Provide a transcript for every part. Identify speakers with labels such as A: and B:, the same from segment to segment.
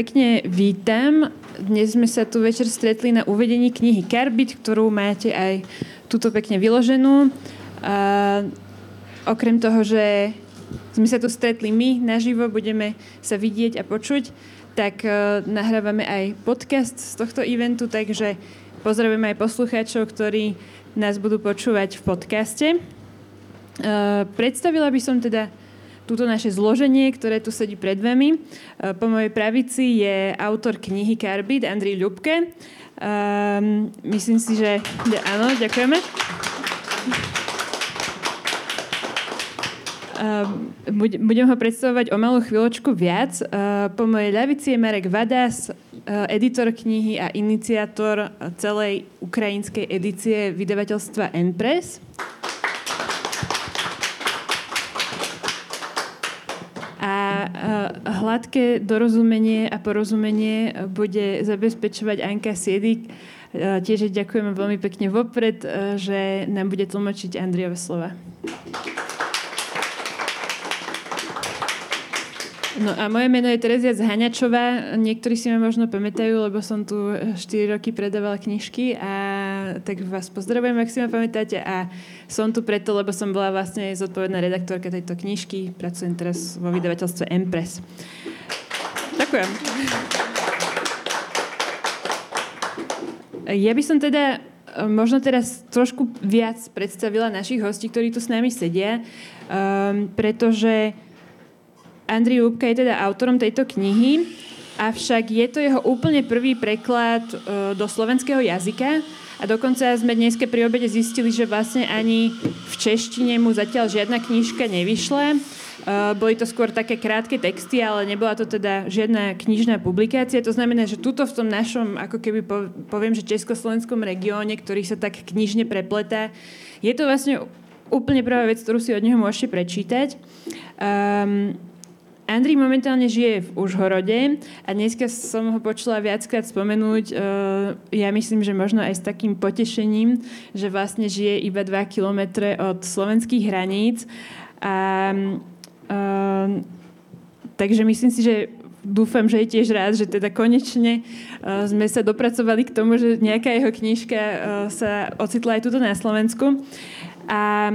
A: pekne vítam. Dnes sme sa tu večer stretli na uvedení knihy Carbit, ktorú máte aj túto pekne vyloženú. A okrem toho, že sme sa tu stretli my naživo, budeme sa vidieť a počuť, tak uh, nahrávame aj podcast z tohto eventu, takže pozdravujeme aj poslucháčov, ktorí nás budú počúvať v podcaste. Uh, predstavila by som teda túto naše zloženie, ktoré tu sedí pred vami. E, po mojej pravici je autor knihy Carbid, Andrej Ľubke. Um, myslím si, že... Áno, ďakujeme. Um, budem ho predstavovať o malú chvíľočku viac. Po mojej ľavici je Marek Vadas, editor knihy a iniciátor celej ukrajinskej edície vydavateľstva Enpress. Hladké dorozumenie a porozumenie bude zabezpečovať Anka Siedik. Tiež ďakujeme veľmi pekne vopred, že nám bude tlmočiť Andriove slova. No a moje meno je Terezia Zhaňačová. Niektorí si ma možno pamätajú, lebo som tu 4 roky predávala knižky a tak vás pozdravujem, ak si ma pamätáte. A som tu preto, lebo som bola vlastne zodpovedná redaktorka tejto knižky. Pracujem teraz vo vydavateľstve Empress. Ďakujem. Ja by som teda e, možno teraz trošku viac predstavila našich hostí, ktorí tu s nami sedia, um, pretože Andrej Lúbka je teda autorom tejto knihy, avšak je to jeho úplne prvý preklad uh, do slovenského jazyka a dokonca sme dnes pri obede zistili, že vlastne ani v češtine mu zatiaľ žiadna knižka nevyšla. Uh, boli to skôr také krátke texty, ale nebola to teda žiadna knižná publikácia. To znamená, že tuto v tom našom, ako keby poviem, že československom regióne, ktorý sa tak knižne prepletá, je to vlastne úplne prvá vec, ktorú si od neho môžete prečítať. Um, Andri momentálne žije v Užhorode a dneska som ho počula viackrát spomenúť, uh, ja myslím, že možno aj s takým potešením, že vlastne žije iba 2 kilometre od slovenských hraníc. A, uh, takže myslím si, že dúfam, že je tiež rád, že teda konečne uh, sme sa dopracovali k tomu, že nejaká jeho knižka sa ocitla aj tuto na Slovensku. A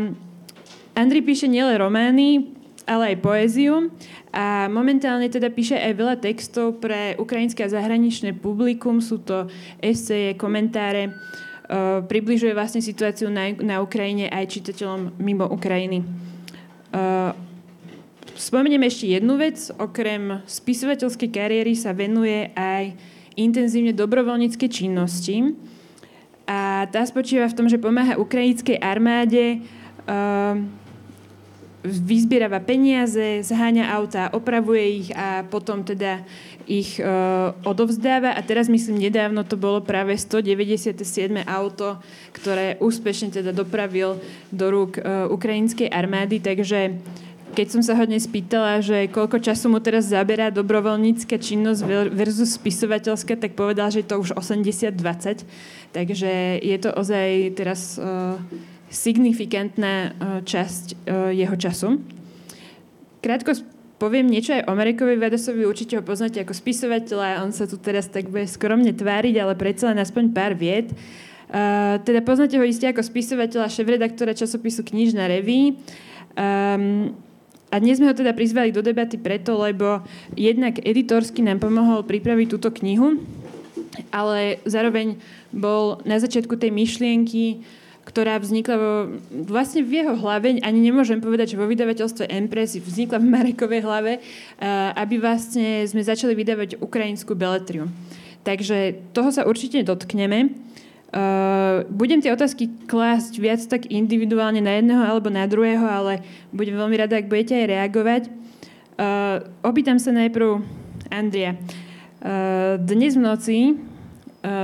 A: Andri píše nielen romány, ale aj poéziu. A momentálne teda píše aj veľa textov pre ukrajinské a zahraničné publikum. Sú to eseje, komentáre. Uh, približuje vlastne situáciu na, na Ukrajine aj čitateľom mimo Ukrajiny. Uh, spomeniem ešte jednu vec. Okrem spisovateľskej kariéry sa venuje aj intenzívne dobrovoľníckej činnosti. A tá spočíva v tom, že pomáha ukrajinskej armáde uh, vyzbierava peniaze, zháňa auta, opravuje ich a potom teda ich e, odovzdáva. A teraz myslím, nedávno to bolo práve 197. auto, ktoré úspešne teda dopravil do rúk e, ukrajinskej armády. Takže keď som sa ho dnes pýtala, že koľko času mu teraz zaberá dobrovoľnícka činnosť versus spisovateľská, tak povedal, že je to už 80-20. Takže je to ozaj teraz... E, signifikantná eh, časť eh, jeho času. Krátko poviem niečo aj o Marekovi Vadasovi, určite ho poznáte ako spisovateľa, on sa tu teraz tak bude skromne tváriť, ale predsa len aspoň pár vied. Uh, teda poznáte ho isté ako spisovateľa, šéf-redaktora časopisu Knižná reví. Um, a dnes sme ho teda prizvali do debaty preto, lebo jednak editorsky nám pomohol pripraviť túto knihu, ale zároveň bol na začiatku tej myšlienky ktorá vznikla vo, vlastne v jeho hlave, ani nemôžem povedať, že vo vydavateľstve Empress vznikla v Marekovej hlave, aby vlastne sme začali vydávať ukrajinskú beletriu. Takže toho sa určite dotkneme. budem tie otázky klásť viac tak individuálne na jedného alebo na druhého, ale budem veľmi rada, ak budete aj reagovať. opýtam sa najprv Andria. dnes v noci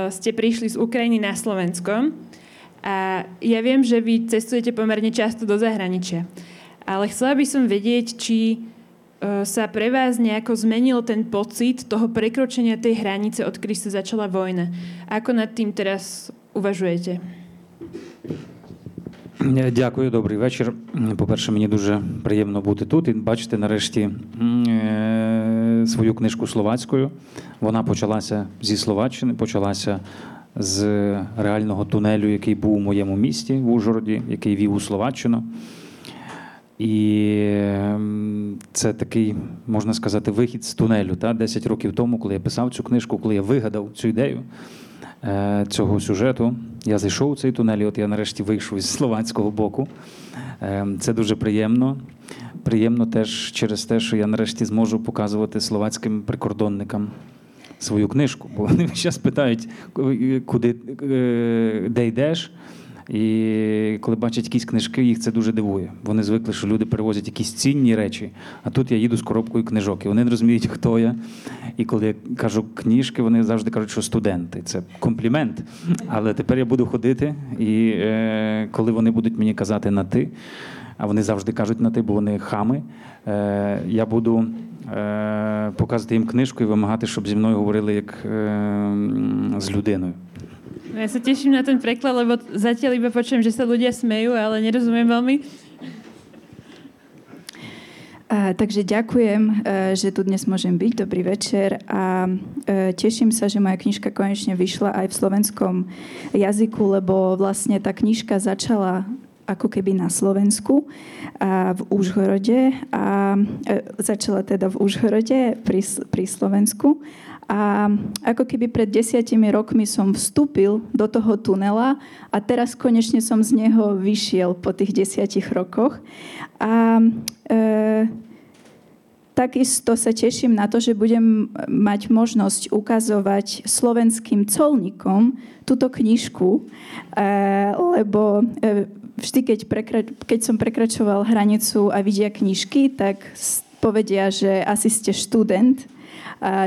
A: ste prišli z Ukrajiny na Slovensko. A ja viem, že vy cestujete pomerne často do zahraničia. Ale chcela by som vedieť, či e, sa pre vás nejako zmenil ten pocit toho prekročenia tej hranice, odkedy sa začala vojna. Ako nad tým teraz uvažujete?
B: Дякую, добрий вечір. По-перше, мені дуже приємно бути тут і бачити нарешті свою книжку словацькою. Вона почалася зі Словаччини, почалася з реального тунелю, який був у моєму місті в Ужгороді, який вів у Словаччину. І ем, це такий, можна сказати, вихід з тунелю. Та? 10 років тому, коли я писав цю книжку, коли я вигадав цю ідею е, цього сюжету, я зайшов у цей тунель, і от я нарешті вийшов із словацького боку. Ем, це дуже приємно. Приємно теж через те, що я нарешті зможу показувати словацьким прикордонникам свою книжку. Бо вони зараз питають, куди, е, де йдеш. І коли бачать якісь книжки, їх це дуже дивує. Вони звикли, що люди перевозять якісь цінні речі, а тут я їду з коробкою книжок. І вони не розуміють, хто я. І коли я кажу книжки, вони завжди кажуть, що студенти. Це комплімент. Але тепер я буду ходити, і е, коли вони будуть мені казати на ти, а вони завжди кажуть на ти, бо вони хами, е, я буду. Е, показувати їм книжку і вимагати, щоб зі мною говорили як е, з людиною.
A: Ja sa teším na ten preklad, lebo zatiaľ iba počujem, že sa ľudia smejú, ale nerozumiem veľmi.
C: A, takže ďakujem, e, že tu dnes môžem byť. Dobrý večer a e, teším sa, že moja knižka konečne vyšla aj v slovenskom jazyku, lebo vlastne tá knižka začala ako keby na Slovensku a v Užhorode a e, začala teda v Užhorode pri, pri Slovensku a ako keby pred desiatimi rokmi som vstúpil do toho tunela a teraz konečne som z neho vyšiel po tých desiatich rokoch. A e, takisto sa teším na to, že budem mať možnosť ukazovať slovenským colníkom túto knižku, e, lebo e, vždy, keď, prekra- keď som prekračoval hranicu a vidia knižky, tak povedia, že asi ste študent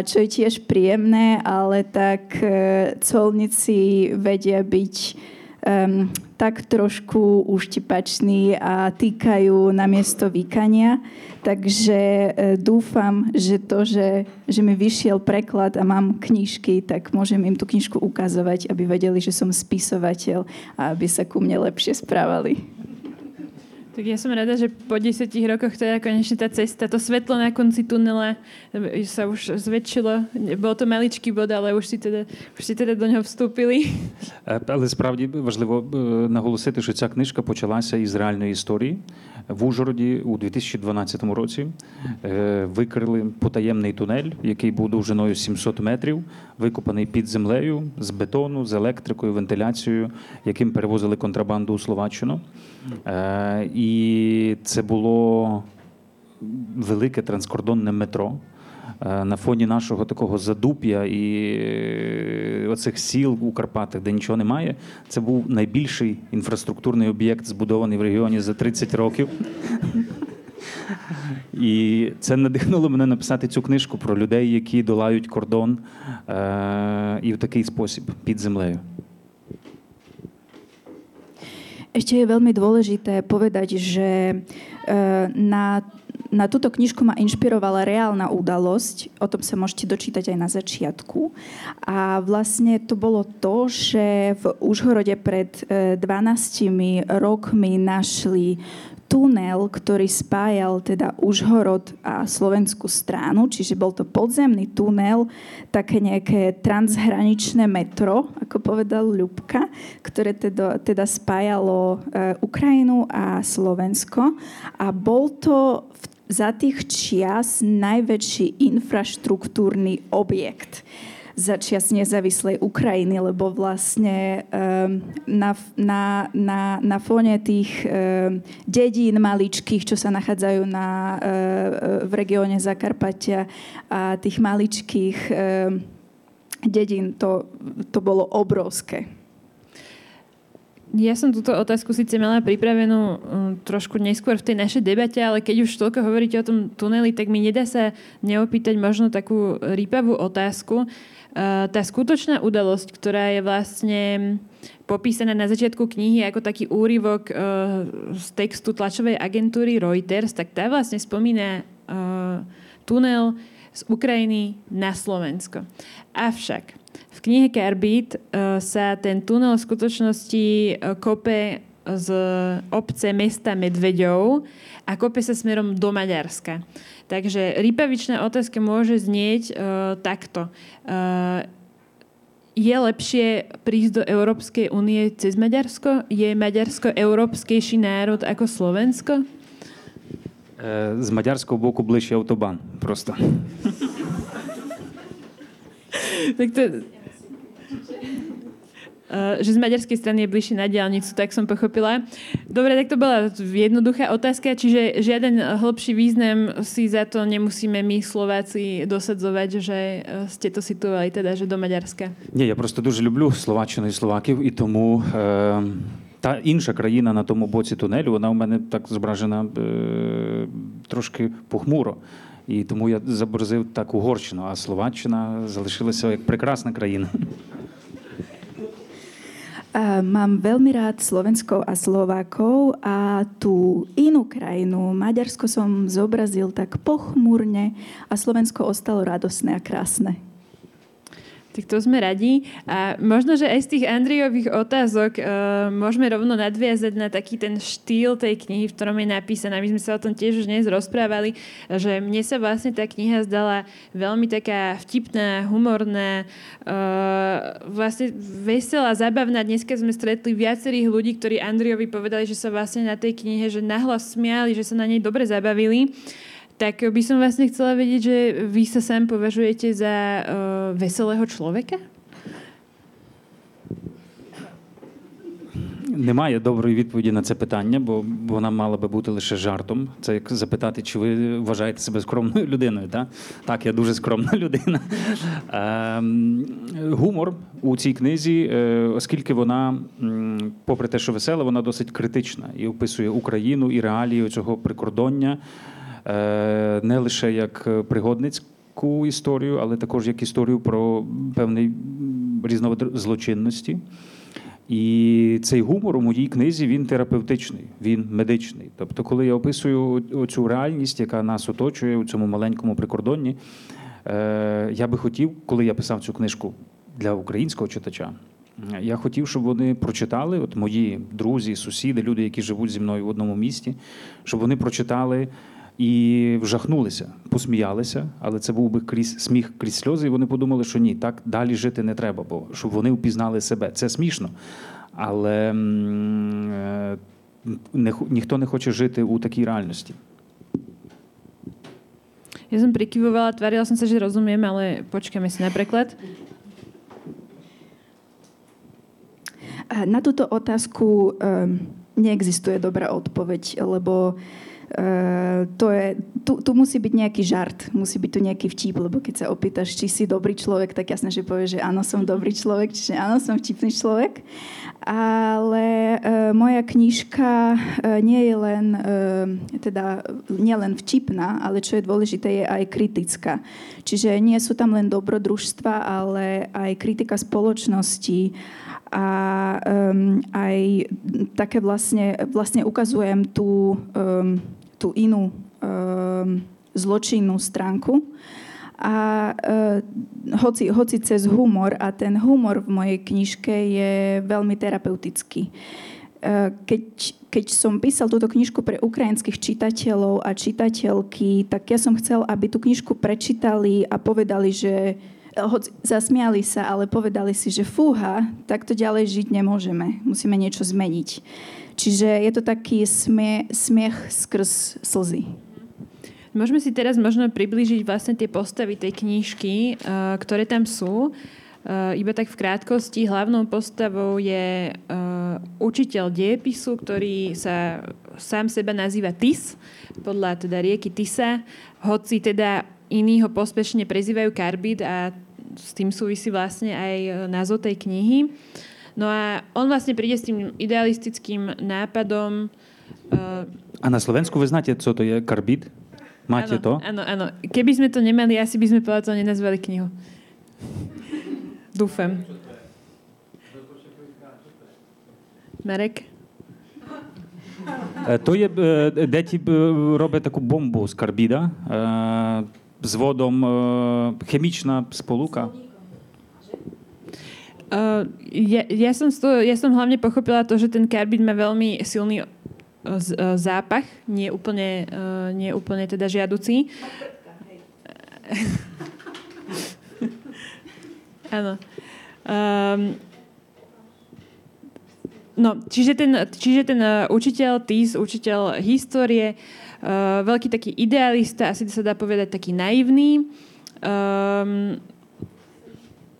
C: čo je tiež príjemné, ale tak e, colníci vedia byť um, tak trošku uštipační a týkajú na miesto vykania. Takže e, dúfam, že to, že, že mi vyšiel preklad a mám knižky, tak môžem im tú knižku ukazovať, aby vedeli, že som spisovateľ a aby sa ku mne lepšie správali.
A: Tak ja som rada, že po 10 rokoch teda konečne tá cesta, to svetlo na konci tunela sa už zväčšilo. Bol to maličký bod, ale už si teda, už si teda do neho vstúpili.
B: Але справді важливо наголосити, що ця книжка почалася із реальної історії. В Ужгороді у 2012 році викрили потаємний тунель, який був довжиною 700 метрів, викопаний під землею з бетону, з електрикою, вентиляцією, яким перевозили контрабанду у Словаччину. І це було велике транскордонне метро. На фоні нашого такого задуп'я і оцих сіл у Карпатах, де нічого немає, це був найбільший інфраструктурний об'єкт, збудований в регіоні за 30 років. І це надихнуло мене написати цю книжку про людей, які долають кордон е- і в такий спосіб під землею.
C: Ešte je veľmi dôležité povedať, že na, na túto knižku ma inšpirovala reálna udalosť. O tom sa môžete dočítať aj na začiatku. A vlastne to bolo to, že v Užhorode pred 12 rokmi našli tunel, ktorý spájal teda Užhorod a slovenskú stranu, čiže bol to podzemný tunel, také nejaké transhraničné metro, ako povedal Ľubka, ktoré teda, teda spájalo e, Ukrajinu a Slovensko. A bol to v, za tých čias najväčší infraštruktúrny objekt za čias nezávislej Ukrajiny, lebo vlastne um, na, na, na, na fóne tých um, dedín maličkých, čo sa nachádzajú na, uh, v regióne Zakarpatia a tých maličkých dedín, to, to bolo obrovské.
A: Ja som túto otázku síce mala pripravenú um, trošku neskôr v tej našej debate, ale keď už toľko hovoríte o tom tuneli, tak mi nedá sa neopýtať možno takú rýpavú otázku. Uh, tá skutočná udalosť, ktorá je vlastne popísaná na začiatku knihy ako taký úryvok uh, z textu tlačovej agentúry Reuters, tak tá vlastne spomína uh, tunel z Ukrajiny na Slovensko. Avšak v knihe Carbit sa ten tunel v skutočnosti kope z obce mesta Medveďov a kope sa smerom do Maďarska. Takže rypavičná otázka môže znieť uh, takto. Uh, je lepšie prísť do Európskej únie cez Maďarsko? Je Maďarsko európskejší národ ako Slovensko?
B: E, z maďarského boku bližší autobán. Prosto.
A: tak to, že z maďarskej strany je bližšie na diálnicu, tak som pochopila. Dobre, tak to bola jednoduchá otázka, čiže žiaden hĺbší význam si za to nemusíme my Slováci dosadzovať, že uh, ste to situovali teda, že do Maďarska.
B: Nie, я просто дуже люблю Словаччину і Словаків, і тому е, та інша країна на тому боці тунелю, вона у мене так зображена е, трошки похмуро. І тому я заборзив так Угорщину, а Словаччина залишилася як прекрасна країна.
C: Mám veľmi rád Slovensko a Slovákov a tú inú krajinu, Maďarsko som zobrazil tak pochmúrne a Slovensko ostalo radosné a krásne.
A: Tak to sme radi. A možno, že aj z tých Andriových otázok uh, môžeme rovno nadviazať na taký ten štýl tej knihy, v ktorom je napísaná. My sme sa o tom tiež už dnes rozprávali, že mne sa vlastne tá kniha zdala veľmi taká vtipná, humorná, uh, vlastne veselá, zabavná. Dneska sme stretli viacerých ľudí, ktorí Andriovi povedali, že sa vlastne na tej knihe že nahlas smiali, že sa na nej dobre zabavili. Tak by som vlastne chcela vedieť, že vy sa sám považujete za uh, veselého človeka?
B: Немає доброї відповіді на це питання, бо вона мала би бути лише жартом. Це як запитати, чи ви вважаєте себе скромною людиною. Так, так я дуже скромна людина. Ем, гумор у цій книзі, е, оскільки вона, попри те, що весела, вона досить критична і описує Україну і реалії цього прикордоння. Е, не лише як пригодницьку історію, але також як історію про певний різновид злочинності. І цей гумор у моїй книзі він терапевтичний, він медичний. Тобто, коли я описую цю реальність, яка нас оточує у цьому маленькому прикордонні, е, я би хотів, коли я писав цю книжку для українського читача, я хотів, щоб вони прочитали, от мої друзі, сусіди, люди, які живуть зі мною в одному місті, щоб вони прочитали і вжахнулися, посміялися, але це був би крізь сміх крізь сльози, і вони подумали, що ні, так далі жити не треба, бо щоб вони впізнали себе. Це смішно. Але е, не, ніхто не хоче жити у такій реальності.
A: Ja som prikyvovala, tvárila som sa, že rozumiem, ale počkáme si na preklad.
C: Na túto otázku um, neexistuje dobrá odpoveď, lebo Uh, to je, tu, tu musí byť nejaký žart, musí byť tu nejaký vtip, lebo keď sa opýtaš, či si dobrý človek, tak jasne, že povieš, že áno, som dobrý človek, čiže áno, som vtipný človek. Ale uh, moja knižka uh, nie je len, uh, teda, nie len vtipná, ale čo je dôležité, je aj kritická. Čiže nie sú tam len dobrodružstva, ale aj kritika spoločnosti, a um, aj také vlastne, vlastne ukazujem tú, um, tú inú um, zločinnú stránku. A uh, hoci, hoci cez humor, a ten humor v mojej knižke je veľmi terapeutický. Uh, keď, keď som písal túto knižku pre ukrajinských čitateľov a čitateľky, tak ja som chcel, aby tú knižku prečítali a povedali, že hoď zasmiali sa, ale povedali si, že fúha, takto ďalej žiť nemôžeme. Musíme niečo zmeniť. Čiže je to taký smie, smiech skrz slzy.
A: Môžeme si teraz možno priblížiť vlastne tie postavy tej knižky, uh, ktoré tam sú. Uh, iba tak v krátkosti, hlavnou postavou je uh, učiteľ diepisu, ktorý sa sám seba nazýva Tis, podľa teda rieky Tisa, hoci teda iní ho pospešne prezývajú Karbid a s tým súvisí vlastne aj e, názov tej knihy. No a on vlastne príde s tým idealistickým nápadom.
B: E, a na Slovensku vy znáte, co to je karbid? Máte
A: ano,
B: to?
A: Áno, áno. Keby sme to nemali, asi by sme povedať, to nenazvali knihu. Dúfam. Marek?
B: E, to je, deti robia takú bombu z karbida s vodom e, chemičná spoluka?
A: Uh, ja, ja, som to, ja som hlavne pochopila to, že ten karbid má veľmi silný e, zápach, nie úplne, uh, nie úplne teda žiaducí. Áno. um, no, čiže ten, čiže ten učiteľ TIS, učiteľ histórie, uh, veľký taký idealista, asi sa dá povedať taký naivný, um,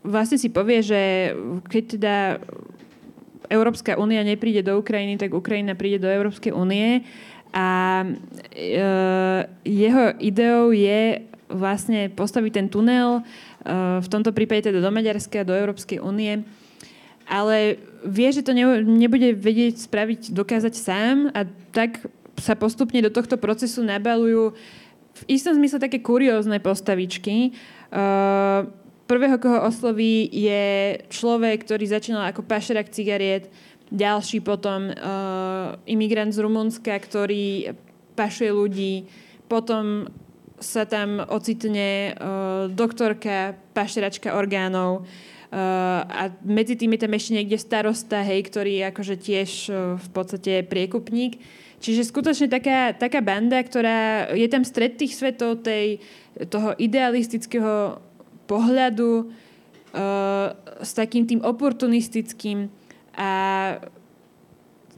A: vlastne si povie, že keď teda Európska únia nepríde do Ukrajiny, tak Ukrajina príde do Európskej únie. A e, jeho ideou je vlastne postaviť ten tunel, e, v tomto prípade teda do Maďarska, do Európskej únie, ale vie, že to ne, nebude vedieť spraviť, dokázať sám a tak sa postupne do tohto procesu nabalujú v istom zmysle také kuriózne postavičky. Uh, Prvého, koho osloví, je človek, ktorý začínal ako pašerak cigariet, ďalší potom uh, imigrant z Rumunska, ktorý pašuje ľudí, potom sa tam ocitne uh, doktorka, pašeračka orgánov uh, a medzi tým je tam ešte niekde starosta, hej, ktorý akože tiež uh, v podstate priekupník. Čiže skutočne taká, taká banda, ktorá je tam stred tých svetov, tej, toho idealistického pohľadu uh, s takým tým oportunistickým a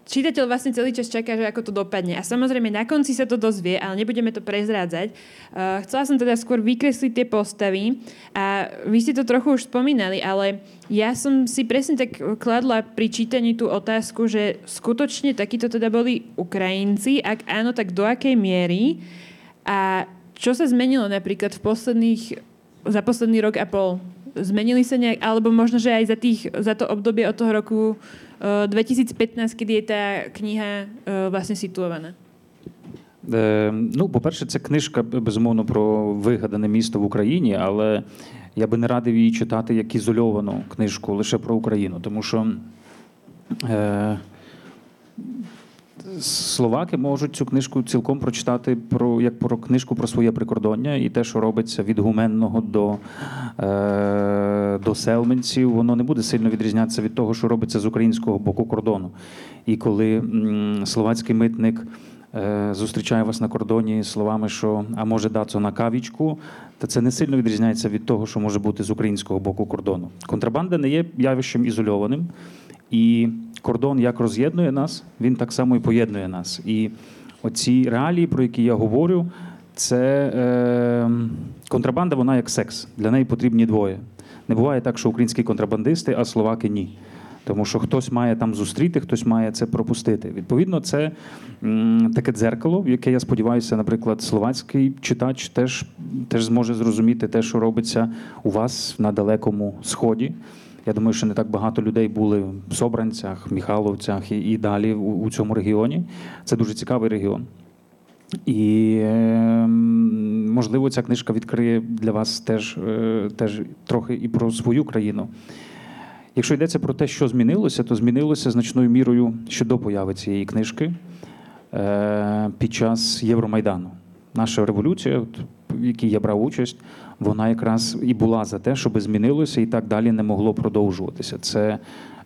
A: čítateľ vlastne celý čas čaká, že ako to dopadne. A samozrejme na konci sa to dozvie, ale nebudeme to prezrádzať. Uh, chcela som teda skôr vykresliť tie postavy a vy ste to trochu už spomínali, ale ja som si presne tak kladla pri čítaní tú otázku, že skutočne takíto teda boli Ukrajinci, ak áno, tak do akej miery a čo sa zmenilo napríklad v posledných za posledný rok a pol? Zmenili sa nejak, alebo možno, že aj za, tých, za to obdobie od toho roku uh, eh, 2015, kedy je tá kniha uh, vlastne situovaná?
B: Е, ну, по-перше, це книжка безумовно про вигадане місто в Україні, але я би не радив її читати як ізольовану книжку лише про Україну, тому що е, словаки можуть цю книжку цілком прочитати про як про книжку про своє прикордоння і те, що робиться від гуменного до е, до селменців, воно не буде сильно відрізнятися від того, що робиться з українського боку кордону. І коли м, словацький митник. Е, зустрічає вас на кордоні словами, що а може дацо на кавічку, то це не сильно відрізняється від того, що може бути з українського боку кордону. Контрабанда не є явищем ізольованим. І кордон як роз'єднує нас, він так само і поєднує нас. І оці реалії, про які я говорю, це е, контрабанда, вона як секс. Для неї потрібні двоє. Не буває так, що українські контрабандисти, а словаки ні. Тому що хтось має там зустріти, хтось має це пропустити. Відповідно, це м, таке дзеркало, в яке я сподіваюся, наприклад, словацький читач теж, теж зможе зрозуміти те, що робиться у вас на далекому сході. Я думаю, що не так багато людей були в Собранцях, Міхаловцях і, і далі у, у цьому регіоні. Це дуже цікавий регіон. І е, можливо, ця книжка відкриє для вас теж, е, теж трохи і про свою країну. Якщо йдеться про те, що змінилося, то змінилося значною мірою ще до появи цієї книжки е, під час Євромайдану. Наша революція, в якій я брав участь, вона якраз і була за те, щоб змінилося і так далі не могло продовжуватися. Це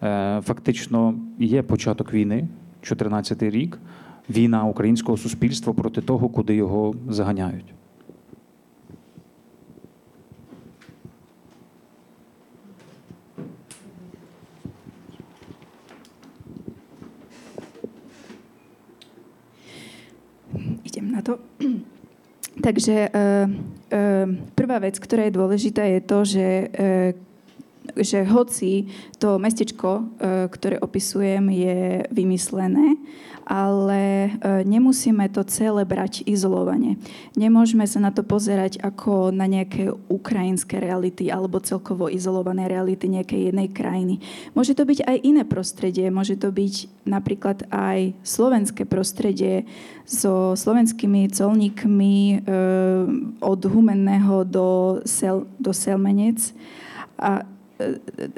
B: е, фактично є початок війни, 14-й рік, війна українського суспільства проти того, куди його заганяють.
C: Idem na prvá vec, ktorá je dôležitá, je to, že, e, že hoci to mestečko, ktoré opisujem, je vymyslené, ale nemusíme to celé brať izolovane. Nemôžeme sa na to pozerať ako na nejaké ukrajinské reality alebo celkovo izolované reality nejakej jednej krajiny. Môže to byť aj iné prostredie, môže to byť napríklad aj slovenské prostredie so slovenskými colníkmi e, od Humenného do, Sel, do Selmenec. A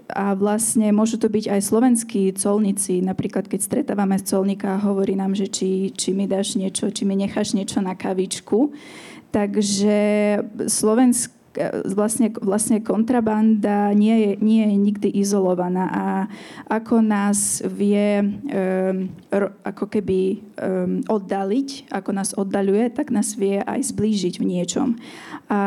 C: a vlastne môžu to byť aj slovenskí colníci. Napríklad, keď stretávame colníka a hovorí nám, že či, či mi dáš niečo, či mi necháš niečo na kavičku. Takže slovenský vlastne, vlastne kontrabanda nie je, nie je nikdy izolovaná a ako nás vie um, ako keby um, oddaliť, ako nás oddaľuje, tak nás vie aj zblížiť v niečom. A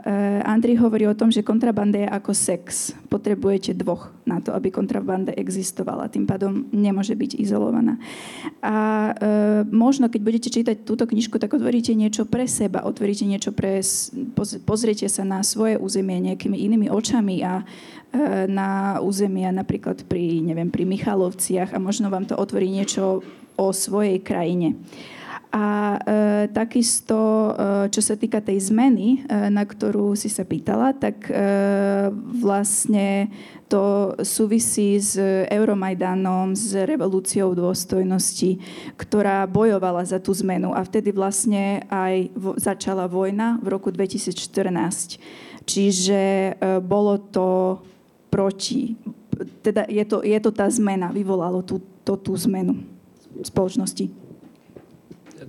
C: uh, Andri hovorí o tom, že kontrabanda je ako sex. Potrebujete dvoch na to, aby kontrabanda existovala. Tým pádom nemôže byť izolovaná. A uh, možno, keď budete čítať túto knižku, tak otvoríte niečo pre seba, otvoríte niečo pre... Pozriete sa na svoje územie nejakými inými očami a e, na územia napríklad pri, neviem, pri Michalovciach a možno vám to otvorí niečo o svojej krajine. A e, takisto, e, čo sa týka tej zmeny, e, na ktorú si sa pýtala, tak e, vlastne to súvisí s Euromajdanom, s revolúciou dôstojnosti, ktorá bojovala za tú zmenu. A vtedy vlastne aj vo, začala vojna v roku 2014. Čiže e, bolo to proti, teda je to, je to tá zmena, vyvolalo tú, to, tú zmenu spoločnosti.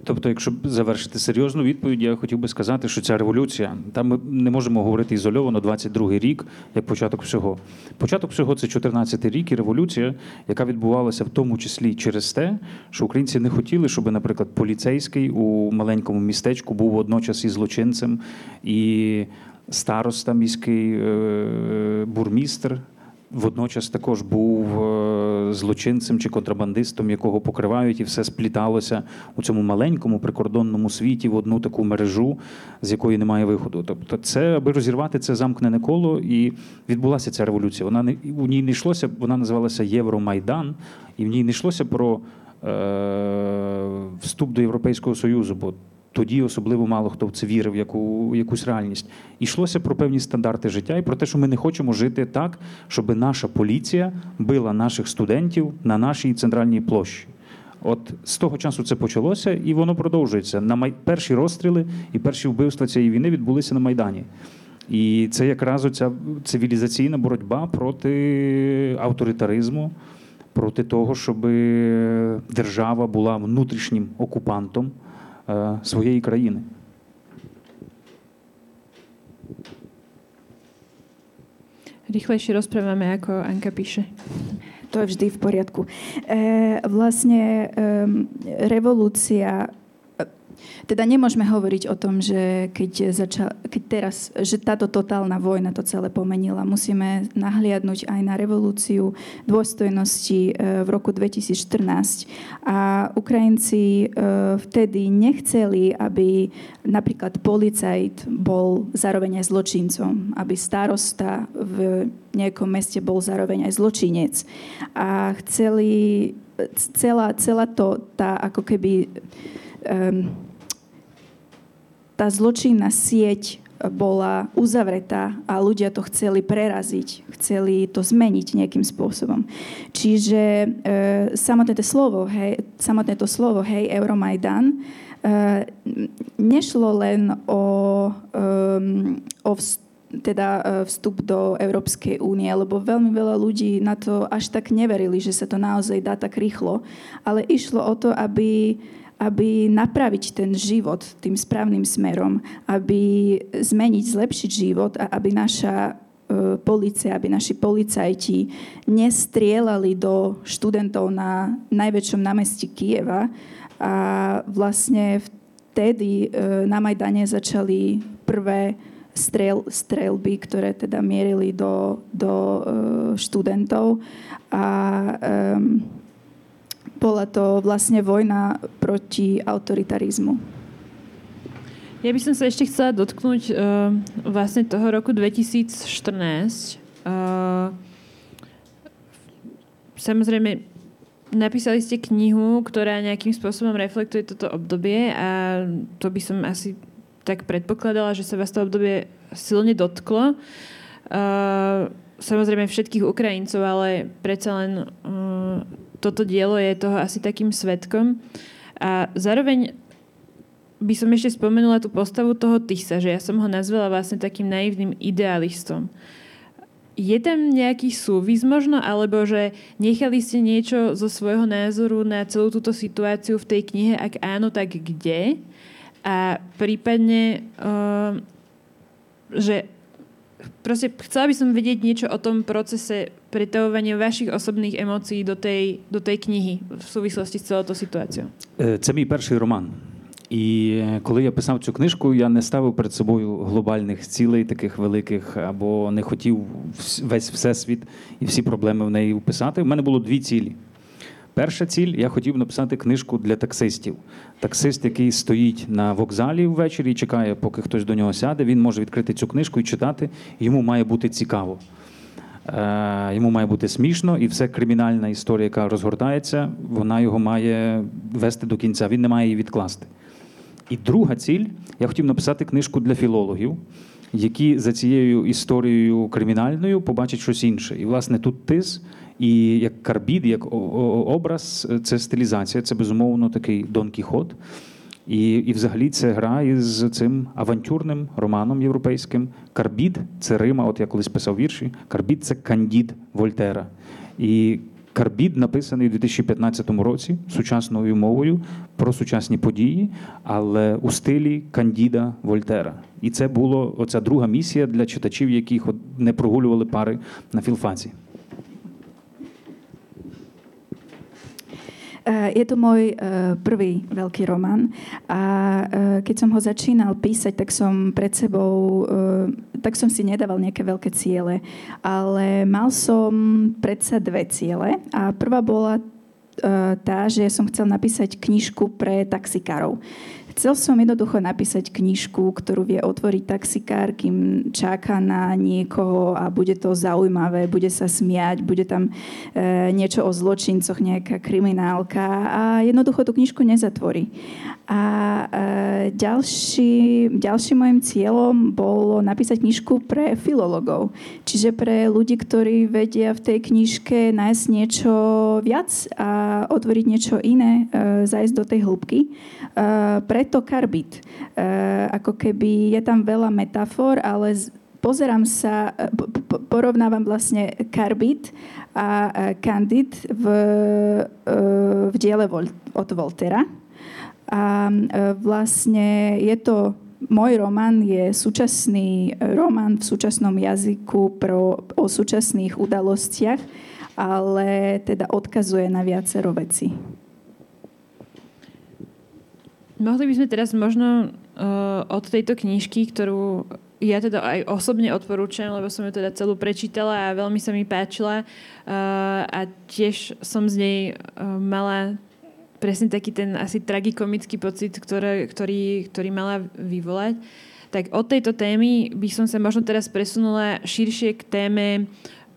B: Тобто, якщо завершити серйозну відповідь, я хотів би сказати, що ця революція, там ми не можемо говорити ізольовано 22-й рік, як початок всього. Початок всього це 14-й рік і революція, яка відбувалася в тому числі через те, що українці не хотіли, щоб, наприклад, поліцейський у маленькому містечку був водночас і злочинцем, і староста міський е, бурмістр водночас також був е, злочинцем чи контрабандистом, якого покривають, і все спліталося у цьому маленькому прикордонному світі в одну таку мережу, з якої немає виходу. Тобто, це аби розірвати це замкнене коло, і відбулася ця революція. Вона не у ній не йшлося, вона називалася Євромайдан, і в ній не йшлося про е, вступ до Європейського Союзу. бо тоді особливо мало хто в це вірив, у якусь реальність. Ішлося про певні стандарти життя і про те, що ми не хочемо жити так, щоб наша поліція била наших студентів на нашій центральній площі. От з того часу це почалося, і воно продовжується. На май... перші розстріли і перші вбивства цієї війни відбулися на Майдані. І це якраз оця цивілізаційна боротьба проти авторитаризму, проти того, щоб держава була внутрішнім окупантом своєї країни.
A: Rýchlejšie rozprávame, ako Anka píše.
C: To je vždy v poriadku. E, vlastne e, revolúcia teda nemôžeme hovoriť o tom, že keď, začal, keď teraz, že táto totálna vojna to celé pomenila. Musíme nahliadnúť aj na revolúciu dôstojnosti e, v roku 2014. A Ukrajinci e, vtedy nechceli, aby napríklad policajt bol zároveň aj zločincom, aby starosta v nejakom meste bol zároveň aj zločinec. A chceli celá, celá to, tá ako keby um, tá zločinná sieť bola uzavretá a ľudia to chceli preraziť, chceli to zmeniť nejakým spôsobom. Čiže e, samotné to slovo, hej, samotné to slovo, hej, Euromajdan, e, nešlo len o, um, o vst- teda e, vstup do Európskej únie, lebo veľmi veľa ľudí na to až tak neverili, že sa to naozaj dá tak rýchlo, ale išlo o to, aby aby napraviť ten život tým správnym smerom, aby zmeniť, zlepšiť život a aby naša e, policia, aby naši policajti nestrielali do študentov na najväčšom námestí Kieva. A vlastne vtedy e, na Majdane začali prvé strel, strelby, ktoré teda mierili do, do e, študentov. A um, bola to vlastne vojna proti autoritarizmu.
A: Ja by som sa ešte chcela dotknúť uh, vlastne toho roku 2014. Uh, samozrejme, napísali ste knihu, ktorá nejakým spôsobom reflektuje toto obdobie a to by som asi tak predpokladala, že sa vás to obdobie silne dotklo. Uh, samozrejme všetkých Ukrajincov, ale predsa len uh, toto dielo je toho asi takým svetkom. A zároveň by som ešte spomenula tú postavu toho Tisa, že ja som ho nazvala vlastne takým naivným idealistom. Je tam nejaký súvis možno, alebo že nechali ste niečo zo svojho názoru na celú túto situáciu v tej knihe? Ak áno, tak kde? A prípadne, uh, že proste chcela by som vedieť niečo o tom procese pretavovania vašich osobných emócií do tej, do tej knihy v súvislosti s celou tou situáciou.
B: Це мій перший роман. І коли я писав цю книжку, я не ставив перед собою глобальних цілей, таких великих, або не хотів весь всесвіт і всі проблеми в неї вписати. У мене було дві цілі. Перша ціль я хотів написати книжку для таксистів. Таксист, який стоїть на вокзалі ввечері і чекає, поки хтось до нього сяде, він може відкрити цю книжку і читати. Йому має бути цікаво. Е, йому має бути смішно, і все кримінальна історія, яка розгортається, вона його має вести до кінця. Він не має її відкласти. І друга ціль я хотів написати книжку для філологів, які за цією історією кримінальною побачать щось інше. І, власне, тут тис і як карбід, як образ, це стилізація, це безумовно такий Дон Кіхот. І і взагалі це гра із цим авантюрним романом європейським. Карбід це Рима, от я колись писав вірші. Карбід це кандід Вольтера. І Карбід написаний у 2015 році сучасною мовою про сучасні події, але у стилі Кандіда Вольтера. І це була оця друга місія для читачів, які не прогулювали пари на філфаці.
C: Je to môj prvý veľký román a keď som ho začínal písať, tak som pred sebou, tak som si nedával nejaké veľké ciele, ale mal som predsa dve ciele a prvá bola tá, že som chcel napísať knižku pre taxikárov. Chcel som jednoducho napísať knižku, ktorú vie otvoriť taxikár, kým čaká na niekoho a bude to zaujímavé, bude sa smiať, bude tam e, niečo o zločincoch, nejaká kriminálka a jednoducho tú knižku nezatvorí. A e, ďalší, ďalším môjim cieľom bolo napísať knižku pre filologov. Čiže pre ľudí, ktorí vedia v tej knižke nájsť niečo viac a otvoriť niečo iné, e, zajsť do tej hĺbky. E, pre to karbit. Uh, ako keby je tam veľa metafor, ale pozerám sa, e, porovnávam vlastne karbit a kandid v, v diele od Voltera. A vlastne je to môj román je súčasný román v súčasnom jazyku pro, o súčasných udalostiach, ale teda odkazuje na viacero veci.
A: Mohli by sme teraz možno uh, od tejto knižky, ktorú ja teda aj osobne odporúčam, lebo som ju teda celú prečítala a veľmi sa mi páčila uh, a tiež som z nej uh, mala presne taký ten asi tragikomický pocit, ktoré, ktorý, ktorý mala vyvolať. Tak od tejto témy by som sa možno teraz presunula širšie k téme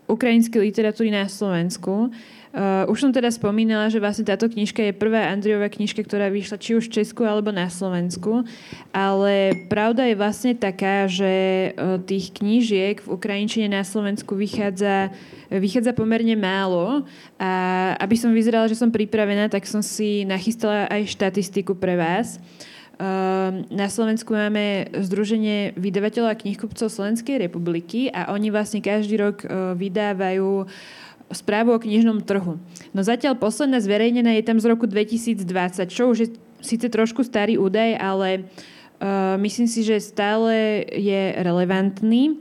A: ukrajinskej literatúry na Slovensku. Uh, Uh, už som teda spomínala, že vlastne táto knižka je prvá Andriová knižka, ktorá vyšla či už v Česku alebo na Slovensku. Ale pravda je vlastne taká, že uh, tých knížiek v Ukrajinčine na Slovensku vychádza, vychádza pomerne málo. A aby som vyzerala, že som pripravená, tak som si nachystala aj štatistiku pre vás. Uh, na Slovensku máme Združenie vydavateľov a knihkupcov Slovenskej republiky a oni vlastne každý rok uh, vydávajú správu o knižnom trhu. No zatiaľ posledná zverejnená je tam z roku 2020, čo už je síce trošku starý údaj, ale uh, myslím si, že stále je relevantný.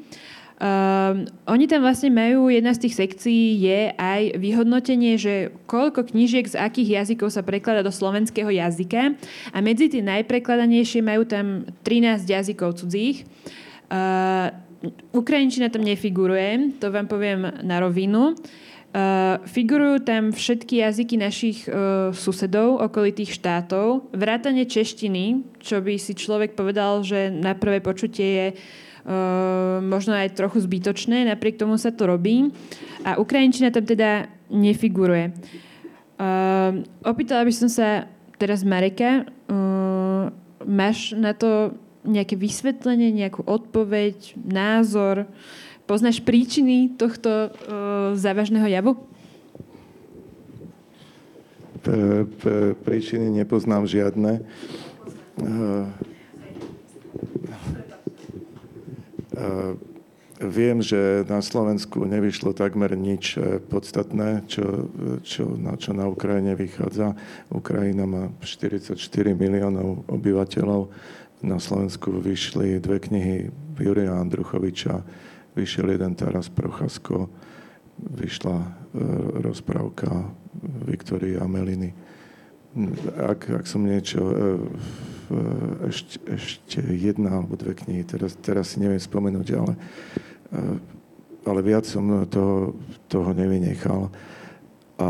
A: Uh, oni tam vlastne majú, jedna z tých sekcií je aj vyhodnotenie, že koľko knížiek z akých jazykov sa preklada do slovenského jazyka a medzi tie najprekladanejšie majú tam 13 jazykov cudzích. Uh, Ukrajinčina tam nefiguruje, to vám poviem na rovinu. Uh, figurujú tam všetky jazyky našich uh, susedov, okolitých štátov, vrátane češtiny, čo by si človek povedal, že na prvé počutie je uh, možno aj trochu zbytočné, napriek tomu sa to robí. A Ukrajinčina tam teda nefiguruje. Uh, opýtala by som sa teraz Mareka, uh, máš na to nejaké vysvetlenie, nejakú odpoveď, názor? Uh, Poznáš príčiny tohto uh, závažného javu?
D: P- príčiny nepoznám žiadne. Uh, uh, viem, že na Slovensku nevyšlo takmer nič podstatné, čo, čo, na čo na Ukrajine vychádza. Ukrajina má 44 miliónov obyvateľov. Na Slovensku vyšli dve knihy Jurija Andruchoviča vyšiel jeden Taras Prochasko, vyšla e, rozprávka Viktorie Ameliny. Ak, ak som niečo, e, ešte, ešte jedna alebo dve knihy, teraz, teraz si neviem spomenúť, ale, ale viac som toho, toho nevynechal. A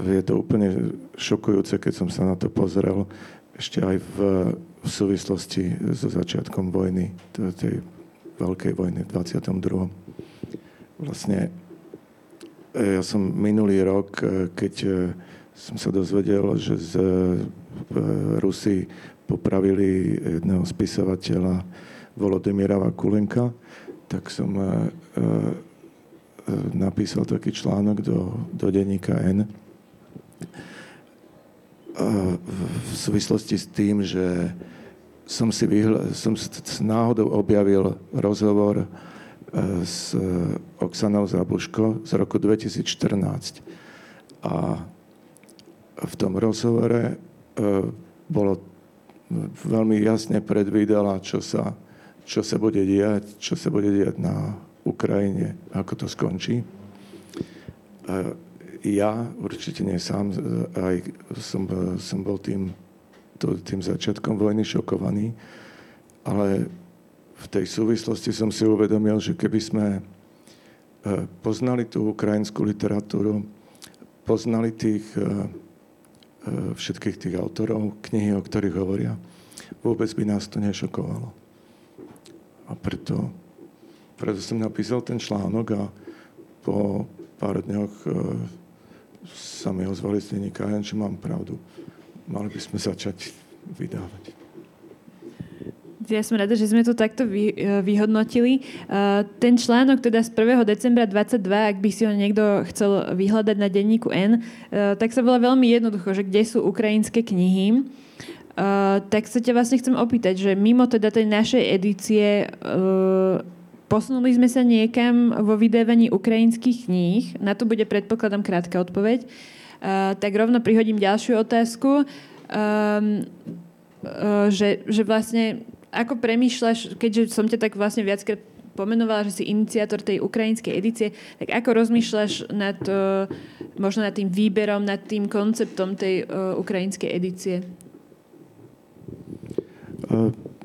D: je to úplne šokujúce, keď som sa na to pozrel, ešte aj v, v súvislosti so začiatkom vojny, tej veľkej vojny v 22. Vlastne e, ja som minulý rok, e, keď e, som sa dozvedel, že z Rusy popravili jedného spisovateľa Volodymyra Vakulenka, tak som napísal taký článok do, do denníka N, v súvislosti s tým, že som si vyhľa, som náhodou objavil rozhovor e, s Oksanou Zabuško z roku 2014. A v tom rozhovore e, bolo veľmi jasne predvídala, čo sa, čo sa bude diať, čo sa bude diať na Ukrajine, ako to skončí. E, ja určite nie sám, aj som, som bol tým, tým začiatkom vojny šokovaný, ale v tej súvislosti som si uvedomil, že keby sme e, poznali tú ukrajinskú literatúru, poznali tých, e, e, všetkých tých autorov, knihy, o ktorých hovoria, vôbec by nás to nešokovalo. A preto, preto som napísal ten článok a po pár dňoch sa mi ozvali z denníka, že mám pravdu. Mali by sme začať vydávať.
A: Ja som rada, že sme to takto vy, e, vyhodnotili. Uh, ten článok teda z 1. decembra 22, ak by si ho niekto chcel vyhľadať na denníku N, uh, tak sa volá veľmi jednoducho, že kde sú ukrajinské knihy. Tak sa ťa vlastne chcem opýtať, že mimo teda tej našej edície Posunuli sme sa niekam vo vydávaní ukrajinských kníh. Na to bude, predpokladám, krátka odpoveď. Tak rovno prihodím ďalšiu otázku. Um, uh, že, že vlastne, ako premýšľaš, keďže som ťa tak vlastne viackrát pomenovala, že si iniciátor tej ukrajinskej edície, tak ako rozmýšľaš nad, uh, možno nad tým výberom, nad tým konceptom tej ukrajinskej edície?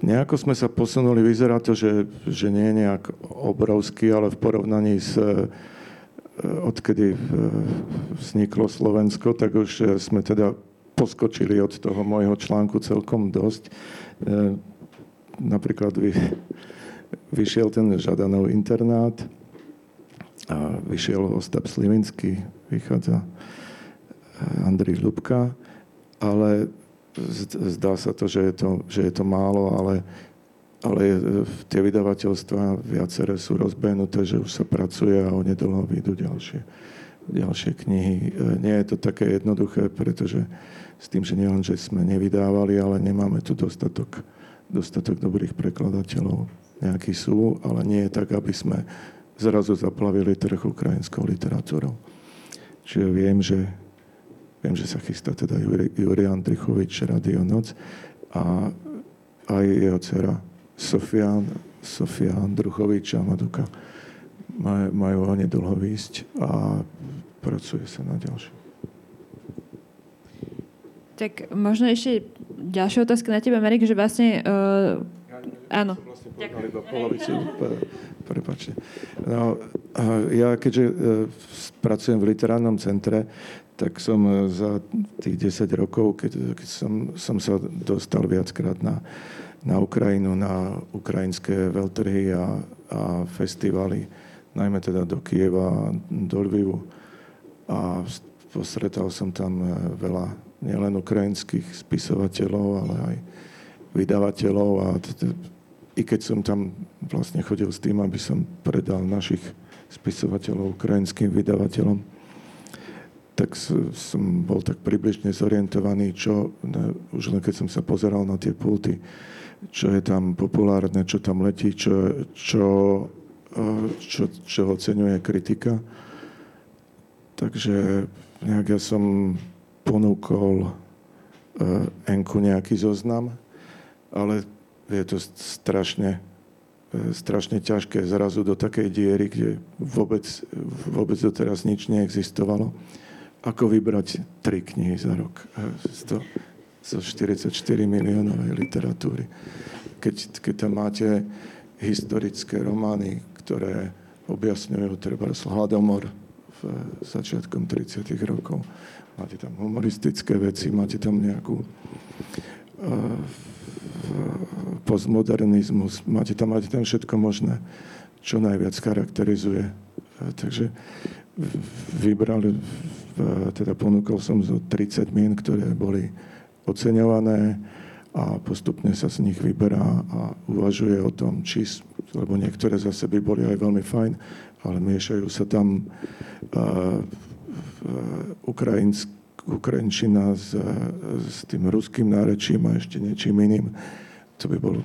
D: Nejako sme sa posunuli, vyzerá to, že, že nie je nejak obrovský, ale v porovnaní s odkedy e, vzniklo Slovensko, tak už e, sme teda poskočili od toho môjho článku celkom dosť. Napríklad vy, vyšiel ten Žadanov internát a vyšiel Ostap Slivinský, vychádza Andrej Lubka, ale zdá sa to, že je to, že je to málo, ale, ale tie vydavateľstva viaceré sú rozbehnuté, že už sa pracuje a onedlho vyjdú ďalšie, ďalšie knihy. E, nie je to také jednoduché, pretože s tým, že nielen, že sme nevydávali, ale nemáme tu dostatok, dostatok dobrých prekladateľov. Nejakí sú, ale nie je tak, aby sme zrazu zaplavili trh ukrajinskou literatúrou. Čiže viem, že Viem, že sa chystá teda Juri, Juri Andrichovič, Radio Noc a aj jeho dcera Sofia, Sofia Andruchovič a Maduka maj, majú nedlho výsť a pracuje sa na ďalšie.
A: Tak možno ešte ďalšia otázka na teba, Marek, že vlastne... Uh, áno.
D: Vlastne iba polovicu, prepačte. No, ja keďže uh, pracujem v literárnom centre, tak som za tých 10 rokov, keď, keď som, som sa dostal viackrát na, na Ukrajinu, na ukrajinské veľtrhy a, a festivaly, najmä teda do Kieva, do Lvivu. A postretal som tam e, veľa nielen ukrajinských spisovateľov, ale aj vydavateľov a i keď som tam vlastne chodil s tým, aby som predal našich spisovateľov ukrajinským vydavateľom, tak som bol tak približne zorientovaný, čo, už len keď som sa pozeral na tie pulty, čo je tam populárne, čo tam letí, čo, čo, čo, čo oceňuje kritika. Takže nejak ja som ponúkol Enku nejaký zoznam, ale je to strašne strašne ťažké zrazu do takej diery, kde vôbec, vôbec doteraz nič neexistovalo. Ako vybrať tri knihy za rok z, zo 44 miliónovej literatúry. Keď, keď tam máte historické romány, ktoré objasňujú treba hladomor v začiatkom 30. rokov. Máte tam humoristické veci, máte tam nejakú uh, postmodernizmus, máte tam, máte tam všetko možné, čo najviac charakterizuje. Takže vybrali, teda ponúkol som zo 30 mien, ktoré boli oceňované a postupne sa z nich vyberá a uvažuje o tom, či, lebo niektoré zase by boli aj veľmi fajn, ale miešajú sa tam uh, ukrajinsk, ukrajinčina s, s tým ruským nárečím a ešte niečím iným to by bol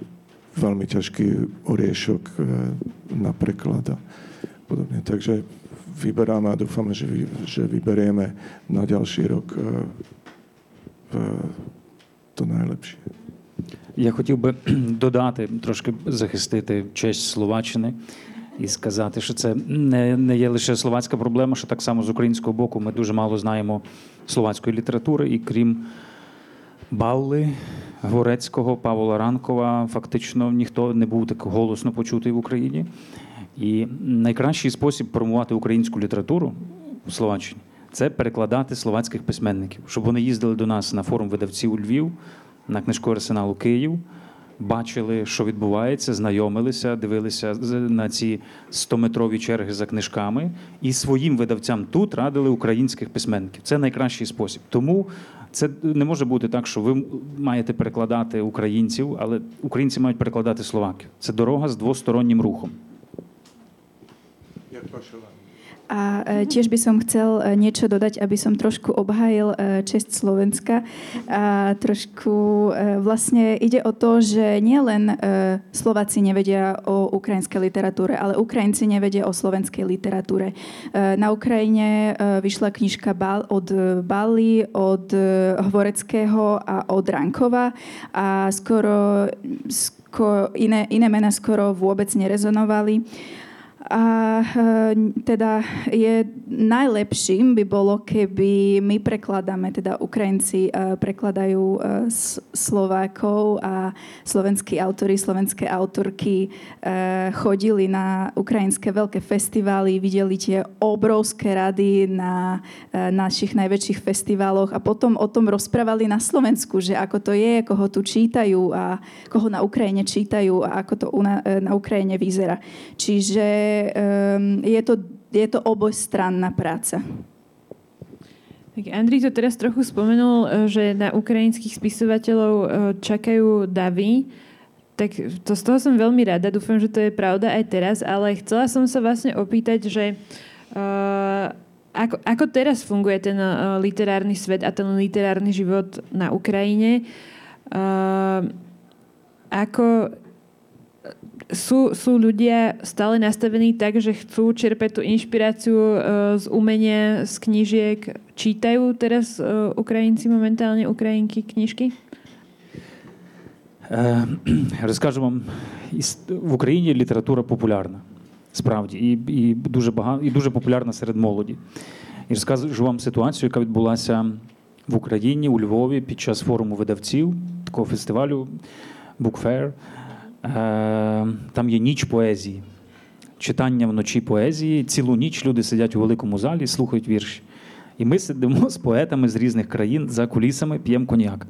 D: veľmi ťažký oriešok eh, na preklad a podobne. Takže vyberáme a dúfame, že, vy, že vyberieme na ďalší rok eh, to найlepšie.
B: Я хотів би додати, трошки захистити честь Словаччини і сказати, що це не не є лише словацька проблема, що так само з українського боку ми дуже мало знаємо словацької літератури, і крім Балли, Горецького, Павла Ранкова фактично ніхто не був так голосно почутий в Україні. І найкращий спосіб промувати українську літературу у Словаччині це перекладати словацьких письменників, щоб вони їздили до нас на форум видавців у Львів, на книжковий арсенал у Київ, бачили, що відбувається, знайомилися, дивилися на ці 100-метрові черги за книжками, і своїм видавцям тут радили українських письменників. Це найкращий спосіб. Тому це не може бути так, що ви маєте перекладати українців, але українці мають перекладати словаків. Це дорога з двостороннім рухом.
D: Як ваше
C: A e, tiež by som chcel e, niečo dodať, aby som trošku obhájil e, čest Slovenska. A trošku vlastne ide o to, že nielen Slováci nevedia o ukrajinskej literatúre, ale Ukrajinci nevedia o slovenskej literatúre. Na Ukrajine vyšla knižka od Bali, od Hvoreckého a od Rankova a skoro, skoro iné, iné mena skoro vôbec nerezonovali. A e, teda je najlepším by bolo, keby my prekladáme, teda Ukrajinci e, prekladajú e, Slovákov a slovenskí autory, slovenské autorky chodili na ukrajinské veľké festivály, videli tie obrovské rady na našich najväčších festivaloch a potom o tom rozprávali na Slovensku, že ako to je, koho tu čítajú a koho na Ukrajine čítajú a ako to na Ukrajine vyzerá. Čiže um, je, to, je to obojstranná práca.
A: Tak Andrej to teraz trochu spomenul, e, že na ukrajinských spisovateľov e, čakajú davy. Tak to z toho som veľmi rada, dúfam, že to je pravda aj teraz, ale chcela som sa vlastne opýtať, že uh, ako, ako teraz funguje ten uh, literárny svet a ten literárny život na Ukrajine? Uh, ako sú, sú ľudia stále nastavení tak, že chcú čerpať tú inšpiráciu uh, z umenia, z knížiek. Čítajú teraz uh, Ukrajinci momentálne Ukrajinky knižky?
B: Розкажу вам, в Україні література популярна, справді, і і, дуже багато, і дуже популярна серед молоді. І розкажу вам ситуацію, яка відбулася в Україні, у Львові під час форуму видавців, такого фестивалю Book Fair. Е, там є ніч поезії, читання вночі поезії. Цілу ніч люди сидять у великому залі, слухають вірші. І ми сидимо з поетами з різних країн за кулісами, п'ємо коньяк.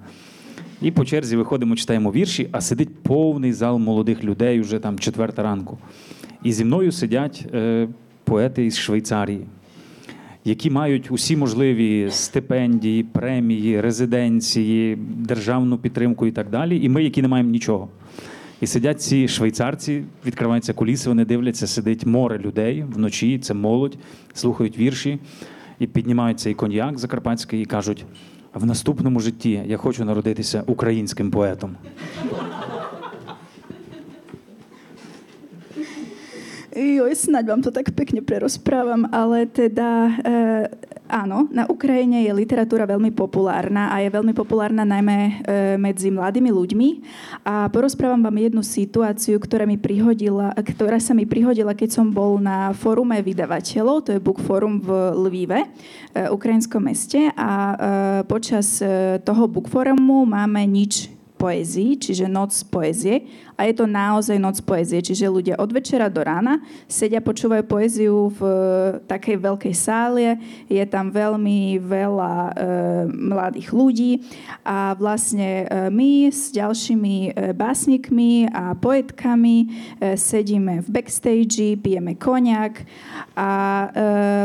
B: І по черзі виходимо, читаємо вірші, а сидить повний зал молодих людей уже там четверта ранку. І зі мною сидять е, поети із Швейцарії, які мають усі можливі стипендії, премії, резиденції, державну підтримку і так далі. І ми, які не маємо нічого. І сидять ці швейцарці, відкриваються куліси, вони дивляться, сидить море людей вночі, це молодь, слухають вірші і піднімають цей коньяк закарпатський і кажуть: в наступному житті я хочу народитися українським поетом.
C: Joj, snáď vám to tak pekne prerozprávam, ale teda áno, na Ukrajine je literatúra veľmi populárna a je veľmi populárna najmä e, medzi mladými ľuďmi. A porozprávam vám jednu situáciu, ktorá, mi prihodila, ktorá sa mi prihodila, keď som bol na fórume vydavateľov, to je Book Forum v Lvive, e, ukrajinskom meste. A e, počas e, toho Book Forumu máme nič poézii, čiže noc poézie. A je to naozaj noc poézie, čiže ľudia od večera do rána sedia, počúvajú poéziu v e, takej veľkej sále, je tam veľmi veľa e, mladých ľudí a vlastne e, my s ďalšími e, básnikmi a poetkami sedíme v backstage, pijeme koniak a e,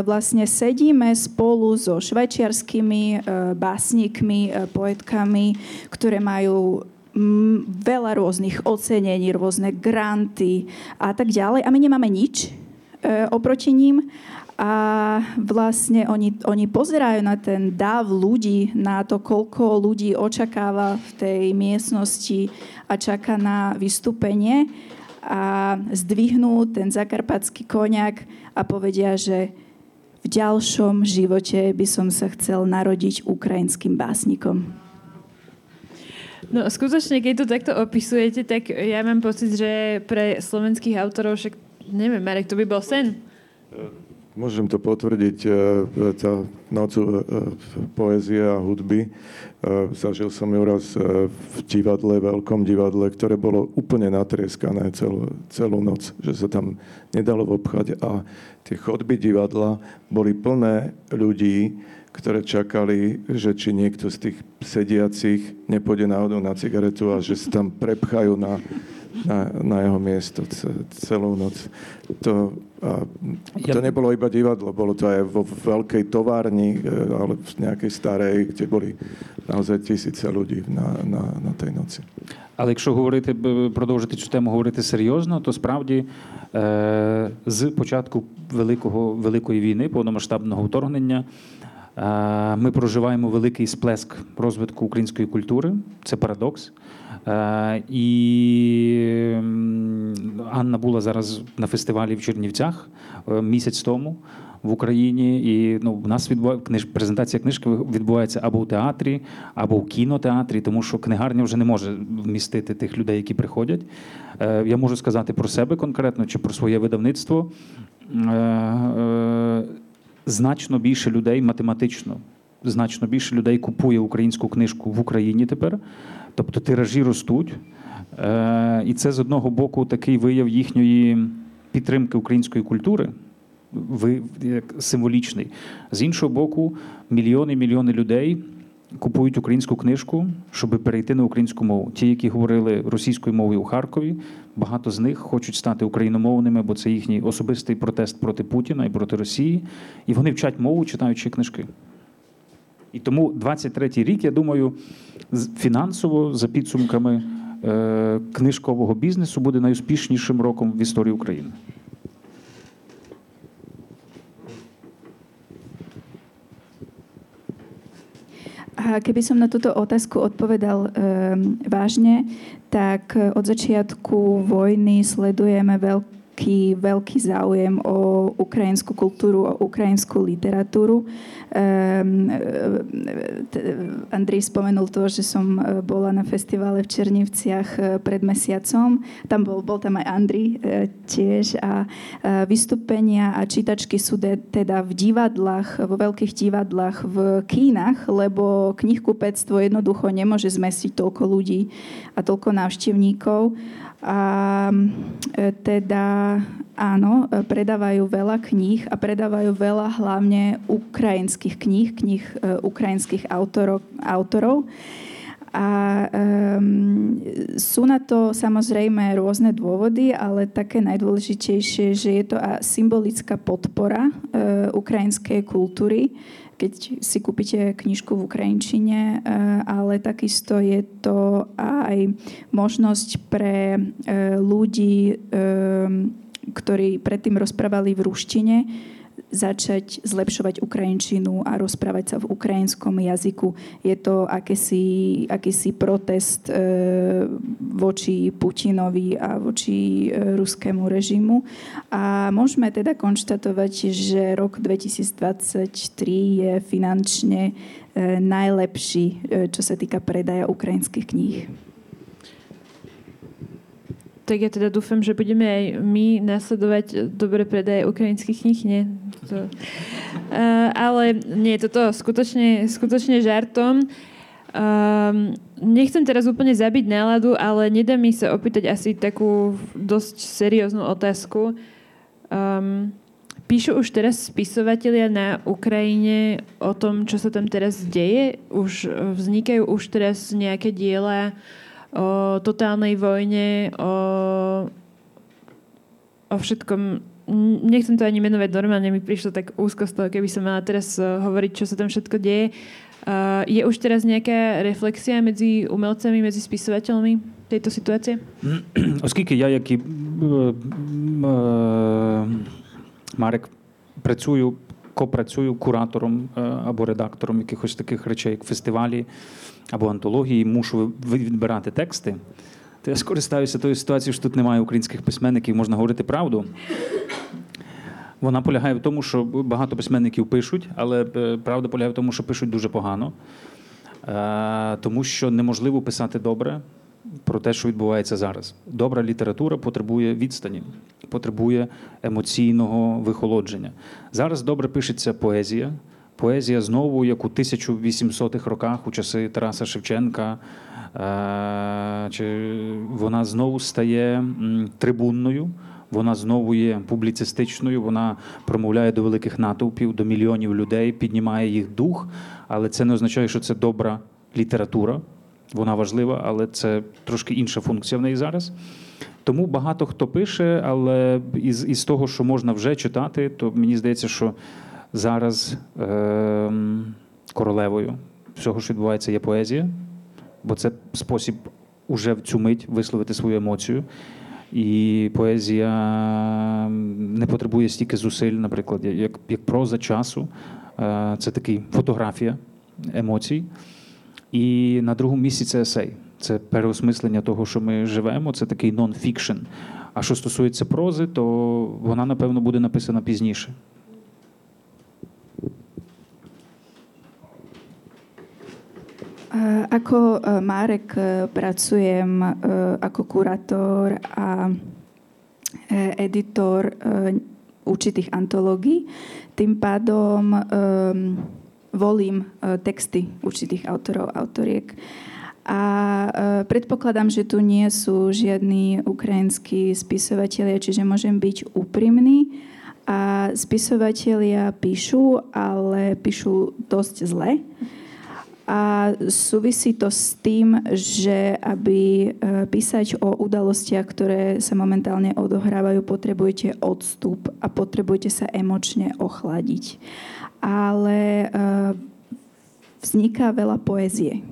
C: vlastne sedíme spolu so švajčiarskými e, básnikmi, e, poetkami, ktoré majú veľa rôznych ocenení, rôzne granty a tak ďalej. A my nemáme nič e, oproti ním. A vlastne oni, oni pozerajú na ten dáv ľudí, na to, koľko ľudí očakáva v tej miestnosti a čaká na vystúpenie a zdvihnú ten zakarpatský koniak a povedia, že v ďalšom živote by som sa chcel narodiť ukrajinským básnikom.
A: No skutočne, keď to takto opisujete, tak ja mám pocit, že pre slovenských autorov, však neviem, Marek, to by bol sen.
D: Môžem to potvrdiť, e, tá noc e, poézie a hudby. E, zažil som ju raz v divadle, veľkom divadle, ktoré bolo úplne natrieskané celú, celú noc, že sa tam nedalo obchať a tie chodby divadla boli plné ľudí, ktoré čakali, že či niekto z tých sediacich nepôjde náhodou na cigaretu a že sa tam prepchajú na, na, na jeho miesto celú noc. To, a to nebolo iba divadlo, bolo to aj vo veľkej továrni, e, ale v nejakej starej, kde boli naozaj tisíce ľudí na, na, na tej noci.
B: Але якщо говорити, продовжити цю тему говорити серйозно, то справді е, з початку великого великої війни, повномасштабного вторгнення, Е, ми проживаємо великий сплеск розвитку української культури, це парадокс. Е, і Анна була зараз на фестивалі в Чернівцях е, місяць тому в Україні. І ну, в нас відбуває презентація книжки відбувається або в театрі, або в кінотеатрі, тому що книгарня вже не може вмістити тих людей, які приходять. Я можу сказати про себе конкретно чи про своє видавництво значно більше людей математично, значно більше людей купує українську книжку в Україні тепер. Тобто тиражі ростуть. Е, І це з одного боку такий вияв їхньої підтримки української культури, ви, як символічний. З іншого боку, мільйони мільйони людей купують українську книжку, щоб перейти на українську мову. Ті, які говорили російською мовою у Харкові, багато з них хочуть стати україномовними, бо це їхній особистий протест проти Путіна і проти Росії. І вони вчать мову, читаючи книжки. І тому 23-й рік, я думаю, фінансово за підсумками е, книжкового бізнесу буде найуспішнішим роком в історії України.
C: Keby som na túto otázku odpovedal um, vážne, tak od začiatku vojny sledujeme veľký veľký, veľký záujem o ukrajinskú kultúru, o ukrajinskú literatúru. Um, Andrej spomenul to, že som e, bola na festivale v Černivciach e, pred mesiacom. Tam bol, bol tam aj Andrej tiež a vystúpenia a čítačky sú de, teda v divadlách, vo veľkých divadlách, v kínach, lebo knihkupectvo jednoducho nemôže zmestiť toľko ľudí a toľko návštevníkov. A e, teda áno, e, predávajú veľa kníh a predávajú veľa hlavne ukrajinských kníh, kníh e, ukrajinských autorov. autorov. A um, sú na to samozrejme rôzne dôvody, ale také najdôležitejšie, že je to symbolická podpora uh, ukrajinskej kultúry, keď si kúpite knižku v Ukrajinčine, eh, ale takisto je to aj možnosť pre eh, ľudí, eh, ktorí predtým rozprávali v ruštine, začať zlepšovať ukrajinčinu a rozprávať sa v ukrajinskom jazyku. Je to akýsi, akýsi protest e, voči Putinovi a voči e, ruskému režimu. A môžeme teda konštatovať, že rok 2023 je finančne e, najlepší, e, čo sa týka predaja ukrajinských kníh.
A: Tak ja teda dúfam, že budeme aj my nasledovať dobre predaje ukrajinských kníh, nie? To, uh, ale nie, toto skutočne, skutočne žartom. Um, nechcem teraz úplne zabiť náladu, ale nedá mi sa opýtať asi takú dosť serióznu otázku. Um, píšu už teraz spisovatelia na Ukrajine o tom, čo sa tam teraz deje? Už vznikajú už teraz nejaké diela o totálnej vojne, o, o všetkom. Nechcem to ani menovať normálne, mi prišlo tak úzko z toho, keby som mala teraz e, hovoriť, čo sa tam všetko deje. Uh, je už teraz nejaká reflexia medzi umelcami, medzi spisovateľmi tejto situácie?
B: Оскільки я, як і Марek, працюю, копрацюю куратором або редактором якихось таких речей, як фестивалі, або антології, мушу відбирати тексти, то я скористаюся тою ситуацією, що тут немає українських письменників, можна говорити правду. Вона полягає в тому, що багато письменників пишуть, але е, правда полягає в тому, що пишуть дуже погано, е, тому що неможливо писати добре про те, що відбувається зараз. Добра література потребує відстані, потребує емоційного вихолодження. Зараз добре пишеться поезія. Поезія знову, як у 1800-х роках, у часи Тараса Шевченка, е, чи вона знову стає трибунною, вона знову є публіцистичною, вона промовляє до великих натовпів, до мільйонів людей, піднімає їх дух, але це не означає, що це добра література. Вона важлива, але це трошки інша функція в неї зараз. Тому багато хто пише, але із, із того, що можна вже читати, то мені здається, що зараз е, королевою всього, що відбувається, є поезія, бо це спосіб уже в цю мить висловити свою емоцію. І поезія не потребує стільки зусиль, наприклад, як як проза часу. Е, це такий фотографія емоцій. І на другому місці це есей. Це переосмислення того, що ми живемо, це такий нон-фікшн. А що стосується прози, то вона, напевно, буде написана пізніше.
C: Ako Marek pracujem ako kurátor a editor určitých antológií. Tým pádom volím texty určitých autorov, autoriek. A predpokladám, že tu nie sú žiadni ukrajinskí spisovatelia, čiže môžem byť úprimný. A spisovatelia píšu, ale píšu dosť zle. A súvisí to s tým, že aby e, písať o udalostiach, ktoré sa momentálne odohrávajú, potrebujete odstup a potrebujete sa emočne ochladiť. Ale e, vzniká veľa poezie.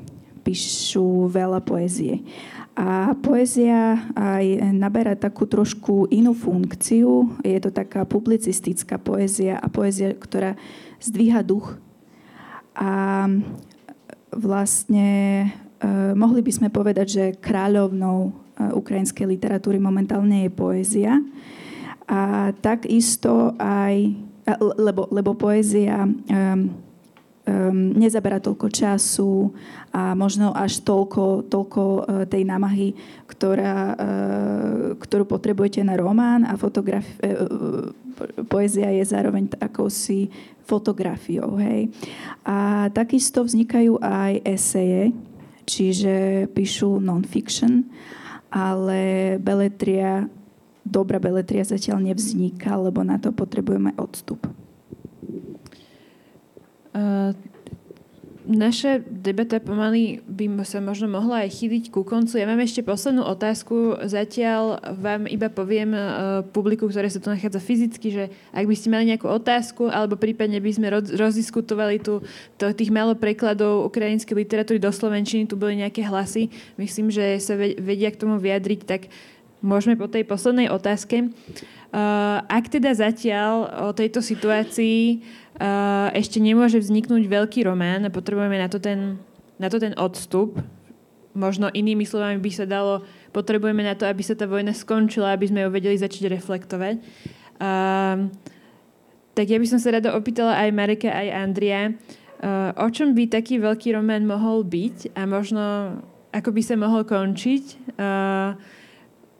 C: Píšu veľa poezie. A poézia aj naberá takú trošku inú funkciu. Je to taká publicistická poézia a poézia, ktorá zdvíha duch. A vlastne uh, mohli by sme povedať, že kráľovnou uh, ukrajinskej literatúry momentálne je poézia. A takisto aj, lebo, lebo poézia um, um, nezabera toľko času a možno až toľko, toľko uh, tej námahy, ktorá, uh, ktorú potrebujete na román a fotograf- uh, poézia je zároveň akousi fotografiou. Hej. A takisto vznikajú aj eseje, čiže píšu non-fiction, ale beletria, dobrá beletria zatiaľ nevzniká, lebo na to potrebujeme odstup.
A: Uh, Naša debata pomaly by sa možno mohla aj chyliť ku koncu. Ja mám ešte poslednú otázku. Zatiaľ vám iba poviem uh, publiku, ktoré sa tu nachádza fyzicky, že ak by ste mali nejakú otázku, alebo prípadne by sme roz, rozdiskutovali tu to, tých málo prekladov ukrajinskej literatúry do Slovenčiny, tu boli nejaké hlasy, myslím, že sa vedia k tomu vyjadriť, tak môžeme po tej poslednej otázke. Uh, ak teda zatiaľ o tejto situácii ešte nemôže vzniknúť veľký román, potrebujeme na to ten, na to ten odstup, možno inými slovami by sa dalo, potrebujeme na to, aby sa tá vojna skončila, aby sme ju vedeli začať reflektovať. Uh, tak ja by som sa rada opýtala aj Marika, aj Andria, uh, o čom by taký veľký román mohol byť a možno ako by sa mohol končiť. Uh,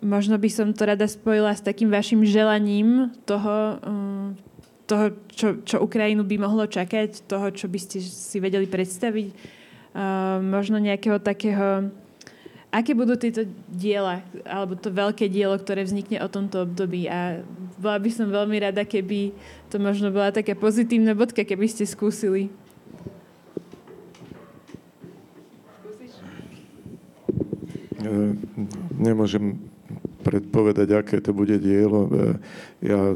A: možno by som to rada spojila s takým vašim želaním toho, um, toho čo, čo Ukrajinu by mohlo čakať, toho, čo by ste si vedeli predstaviť. Uh, možno nejakého takého... Aké budú tieto diela, alebo to veľké dielo, ktoré vznikne o tomto období. A bola by som veľmi rada, keby to možno bola taká pozitívna bodka, keby ste skúsili.
D: Nemôžem predpovedať, aké to bude dielo. E, ja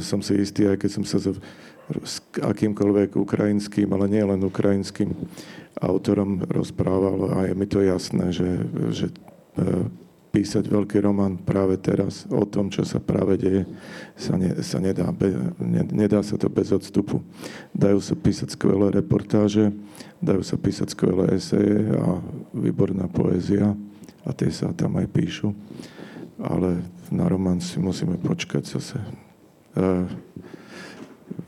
D: som si istý, aj keď som sa s akýmkoľvek ukrajinským, ale nie len ukrajinským autorom rozprával a je mi to jasné, že, že e, písať veľký román práve teraz o tom, čo sa práve deje, sa, ne, sa nedá, be, ne, nedá sa to bez odstupu. Dajú sa písať skvelé reportáže, dajú sa písať skvelé eseje a výborná poézia a tie sa tam aj píšu ale na román si musíme počkať zase. E,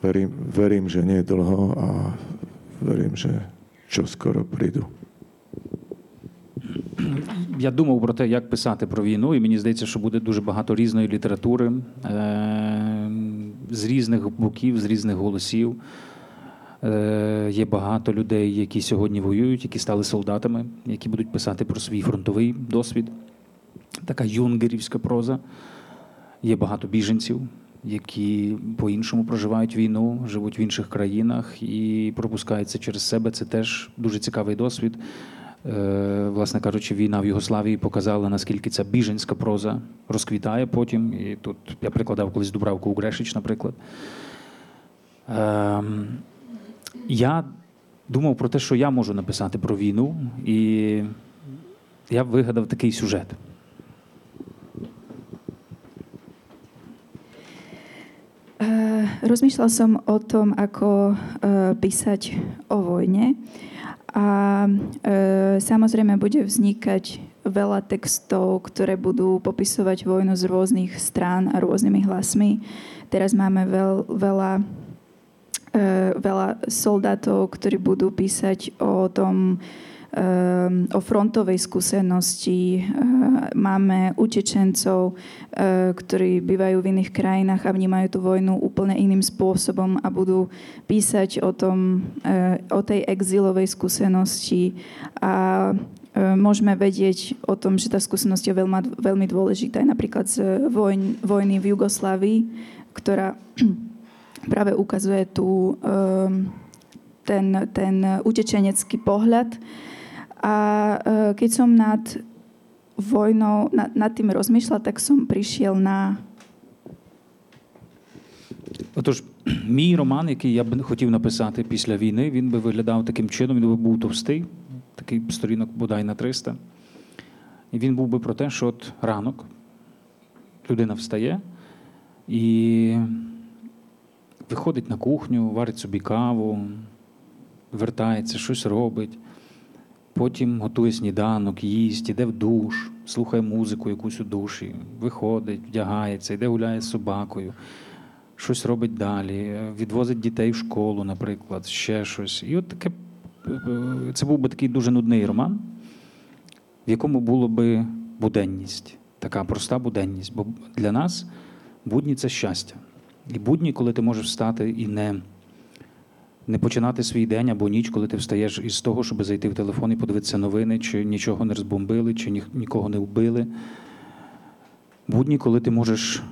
D: verím, verím, že nie dlho a verím, že čo prídu.
B: Я думав про те, як писати про війну, і мені здається, що буде дуже багато різної літератури е- з різних боків, з різних голосів. Е- Є багато людей, які сьогодні воюють, які стали солдатами, які будуть писати про свій фронтовий досвід така юнгерівська проза. Є багато біженців, які по-іншому проживають війну, живуть в інших країнах і пропускаються через себе. Це теж дуже цікавий досвід. Е, власне кажучи, війна в Югославії показала, наскільки ця біженська проза розквітає потім. І тут я прикладав колись Дубравку Угрешич, наприклад. Ем, я думав про те, що я можу написати про війну, і я вигадав такий сюжет.
C: Uh, rozmýšľal som o tom, ako uh, písať o vojne a uh, samozrejme bude vznikať veľa textov, ktoré budú popisovať vojnu z rôznych strán a rôznymi hlasmi. Teraz máme veľ, veľa, veľa soldátov, ktorí budú písať o tom, o frontovej skúsenosti. Ehm, máme utečencov, ehm, ktorí bývajú v iných krajinách a vnímajú tú vojnu úplne iným spôsobom a budú písať o, tom, o tej exilovej skúsenosti a môžeme vedieť o tom, že tá skúsenosť je veľmi, veľmi dôležitá. Napríklad z vojn, vojny v Jugoslávii, ktorá práve ukazuje tu ten, ten utečenecký pohľad a e, keď som nad vojnou, nad, nad tým rozmýšľala, tak som prišiel на.
B: Отож, мій роман, який я б хотів написати після війни, він би виглядав таким чином, він би був товстий, такий сторінок бодай на 300. І він був би про те, що от ранок людина встає і виходить на кухню, варить собі каву, вертається, щось робить. Потім готує сніданок, їсть, іде в душ, слухає музику якусь у душі, виходить, вдягається, йде гуляє з собакою, щось робить далі, відвозить дітей в школу, наприклад, ще щось. І от таке це був би такий дуже нудний роман, в якому було би буденність, така проста буденність. Бо для нас будні це щастя. І будні, коли ти можеш встати і не не починати свій день або ніч, коли ти встаєш із того, щоб зайти в телефон і подивитися новини, чи нічого не розбомбили, чи ні, нікого не вбили. Будні, коли ти можеш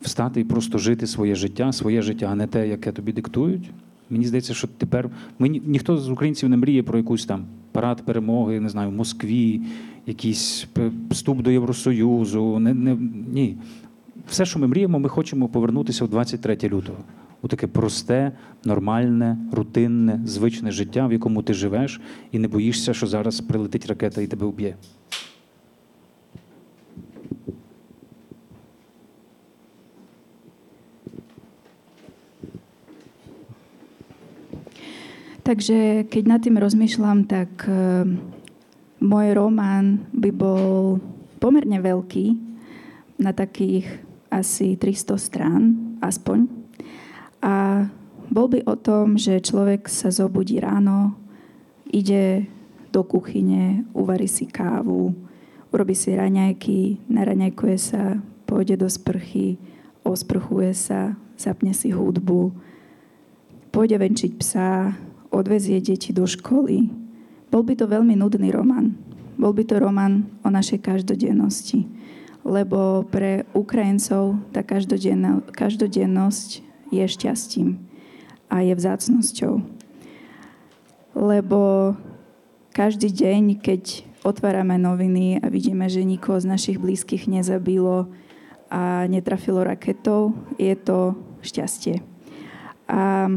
B: встати і просто жити своє життя, своє життя, а не те, яке тобі диктують. Мені здається, що тепер ми ніхто з українців не мріє про якусь там парад перемоги, не знаю, в Москві, якийсь вступ до Євросоюзу. Не, не, Ні. Все, що ми мріємо, ми хочемо повернутися в 23 лютого у таке просте, нормальне, рутинне, звичне життя, в якому ти живеш, і не боїшся, що зараз прилетить ракета і тебе вб'є.
C: Takže keď nad tým rozmýšľam, tak uh, môj román by bol pomerne veľký, na takých asi 300 strán, aspoň. A bol by o tom, že človek sa zobudí ráno, ide do kuchyne, uvarí si kávu, urobí si raňajky, naraňajkuje sa, pôjde do sprchy, osprchuje sa, zapne si hudbu, pôjde venčiť psa, odvezie deti do školy. Bol by to veľmi nudný román. Bol by to román o našej každodennosti. Lebo pre Ukrajincov tá každodennosť je šťastím a je vzácnosťou. Lebo každý deň, keď otvárame noviny a vidíme, že nikoho z našich blízkych nezabilo a netrafilo raketou, je to šťastie. A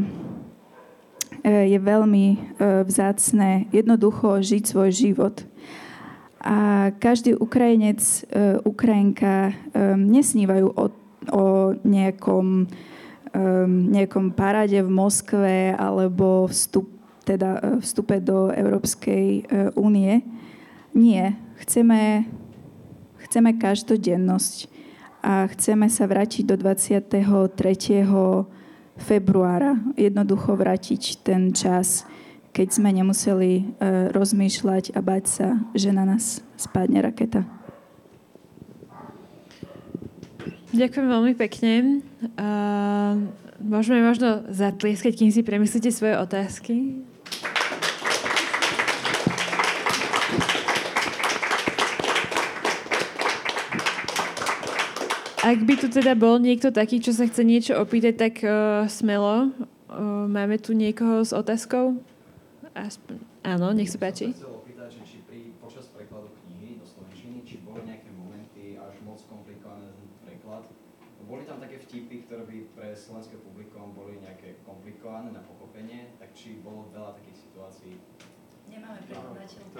C: e, je veľmi e, vzácne jednoducho žiť svoj život. A každý Ukrajinec, e, Ukrajinka nesnívajú o, o nejakom um, nejakom paráde v Moskve alebo vstup, teda, e, vstupe do Európskej e, únie. Nie. Chceme, chceme každodennosť a chceme sa vrátiť do 23. februára. Jednoducho vrátiť ten čas, keď sme nemuseli uh, rozmýšľať a bať sa, že na nás spadne raketa.
A: Ďakujem veľmi pekne. Uh, môžeme možno zatlieskať, kým si premyslíte svoje otázky. Ak by tu teda bol niekto taký, čo sa chce niečo opýtať, tak uh, smelo. Uh, máme tu niekoho s otázkou? Aspoň, áno, nech sa páči.
E: slovenské publikum boli nejaké komplikované na pochopenie, tak či bolo veľa takých situácií?
C: Nemáme prekladateľku.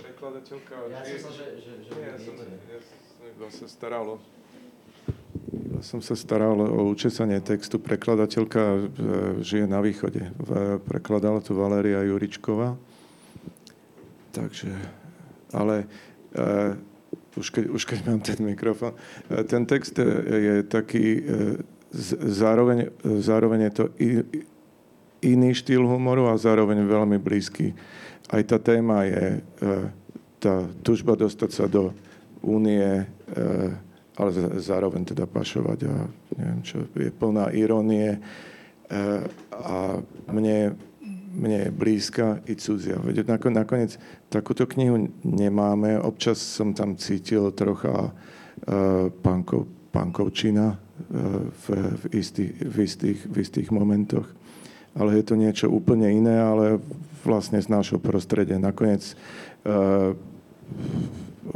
D: Prekladateľka...
E: Ja som sa, že, že, že
D: nie, ja som,
E: ja
D: som iba sa staral o ja som sa staral o učesanie textu. Prekladateľka e, žije na východe. Prekladala tu Valéria Juričková. Takže, ale uh, už keď, už keď mám ten mikrofón, uh, ten text je taký uh, zároveň, zároveň je to iný štýl humoru a zároveň veľmi blízky. Aj tá téma je e, tá tužba dostať sa do únie, e, ale zároveň teda pašovať a neviem čo, je plná irónie e, a mne, mne je blízka i cudzia. Nakoniec takúto knihu nemáme, občas som tam cítil trocha pankov, pankovčina, v, v, istých, v, istých, v istých momentoch. Ale je to niečo úplne iné, ale vlastne z nášho prostredia. Nakoniec uh,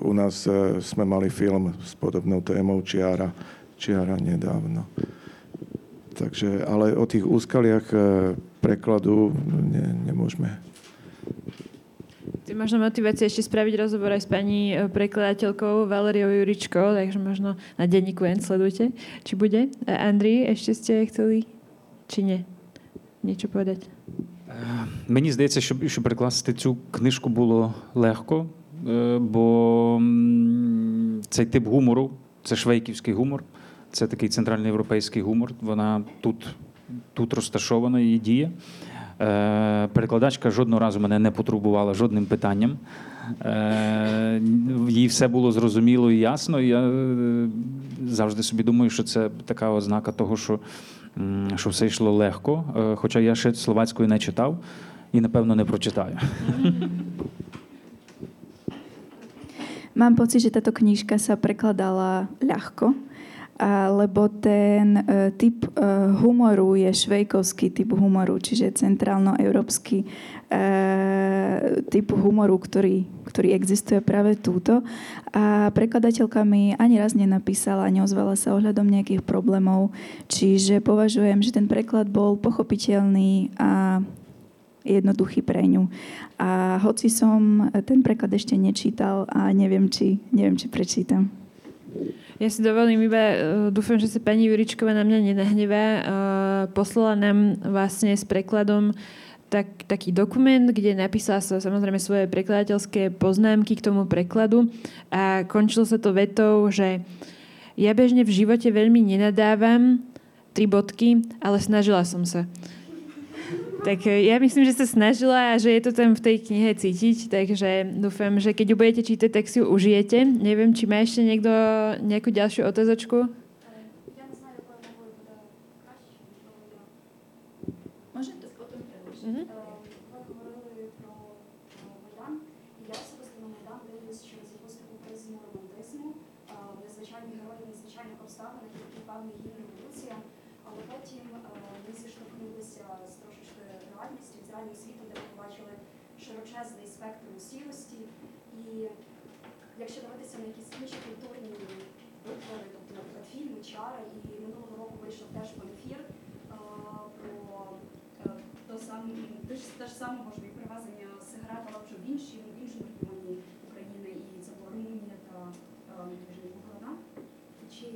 D: u nás uh, sme mali film s podobnou témou Čiara, Čiara nedávno. Takže, ale o tých úskaliach uh, prekladu ne, nemôžeme
A: Ty možno motivácia ešte spraviť rozhovor aj s pani prekladateľkou Valeriou Juričkou, takže možno na denníku N sledujte, či bude. Andri, ešte ste chceli, či nie? Niečo povedať?
B: Мені здається, що що перекласти цю книжку було легко, бо цей тип гумору це швейківський гумор, це такий центральноєвропейський гумор. Вона тут тут розташована і діє. Е, перекладачка жодного разу мене не потребувала жодним питанням. Е, їй все було зрозуміло і ясно. Я е, завжди собі думаю, що це така ознака того, що що все йшло легко. Хоча я ще словацькою не читав і, напевно, не прочитаю.
C: Mám pocit, že táto knižka sa prekladala ľahko lebo ten uh, typ uh, humoru je švejkovský typ humoru, čiže centrálno-európsky uh, typ humoru, ktorý, ktorý existuje práve túto. A prekladateľka mi ani raz nenapísala, neozvala sa ohľadom nejakých problémov, čiže považujem, že ten preklad bol pochopiteľný a jednoduchý pre ňu. A hoci som ten preklad ešte nečítal a neviem, či, neviem, či prečítam.
A: Ja si dovolím iba, uh, dúfam, že sa pani Juričková na mňa nenahnevá. Uh, poslala nám vlastne s prekladom tak, taký dokument, kde napísala sa samozrejme svoje prekladateľské poznámky k tomu prekladu a končilo sa to vetou, že ja bežne v živote veľmi nenadávam, tri bodky, ale snažila som sa. Tak e, ja myslím, že sa snažila a že je to tam v tej knihe cítiť, takže dúfam, že keď ju budete čítať, tak si ju užijete. Neviem, či má ešte niekto nejakú ďalšiu otázočku?
F: Вийшов теж панфір е, про е, то саме, те ж, саме і привезення сигарет, але вже в іншій, в іншому регіоні України, і це була Румунія та е, Україна. Чи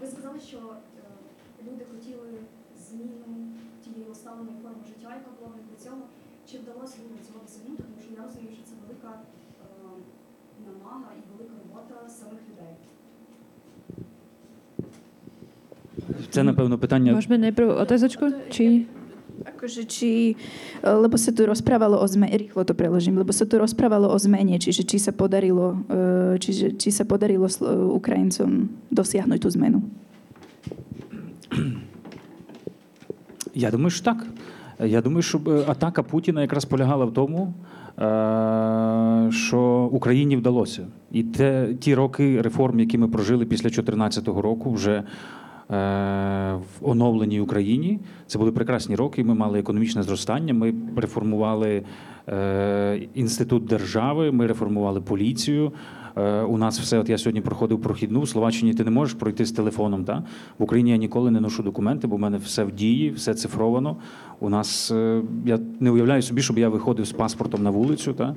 F: ви сказали, що люди хотіли зміну тієї усталеної форми життя, яка була в до цього? Чи вдалося людям цього досягнути? Тому що я розумію, що це велика намага і велика робота самих людей.
B: Це, напевно, питання.
A: Môžeme najprv otázočku? Či...
C: Akože či, lebo sa tu rozprávalo o zmene, rýchlo to preložím, lebo sa tu rozprávalo o zmene, čiže či sa podarilo, e, čiže, či sa podarilo Ukrajincom dosiahnuť tú zmenu.
B: Я думаю, що так. Я думаю, що е, атака Путіна якраз полягала в тому, е, що Україні вдалося. І те, ті роки реформ, які ми прожили після 2014 року, вже е, в оновленій Україні, це були прекрасні роки. Ми мали економічне зростання. Ми реформували е, інститут держави, ми реформували поліцію. Е, У нас все, от я сьогодні проходив прохідну. В Словаччині ти не можеш пройти з телефоном. Та? В Україні я ніколи не ношу документи, бо в мене все в дії, все цифровано. У нас е, я не уявляю собі, щоб я виходив з паспортом на вулицю. Та?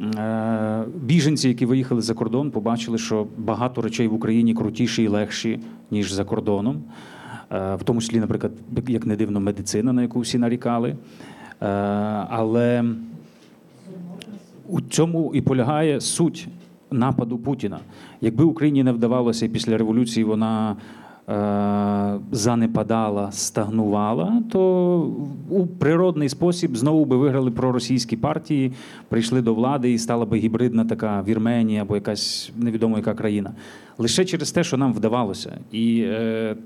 B: Е, Біженці, які виїхали за кордон, побачили, що багато речей в Україні крутіші і легші, ніж за кордоном. Е, В тому числі, наприклад, як не дивно, медицина, на яку всі нарікали. Е, Але у цьому і полягає суть нападу Путіна. Якби Україні не вдавалося і після революції вона занепадала, стагнувала, то у природний спосіб знову би виграли проросійські партії, прийшли до влади і стала би гібридна така Вірменія або якась невідомо яка країна. Лише через те, що нам вдавалося. І е,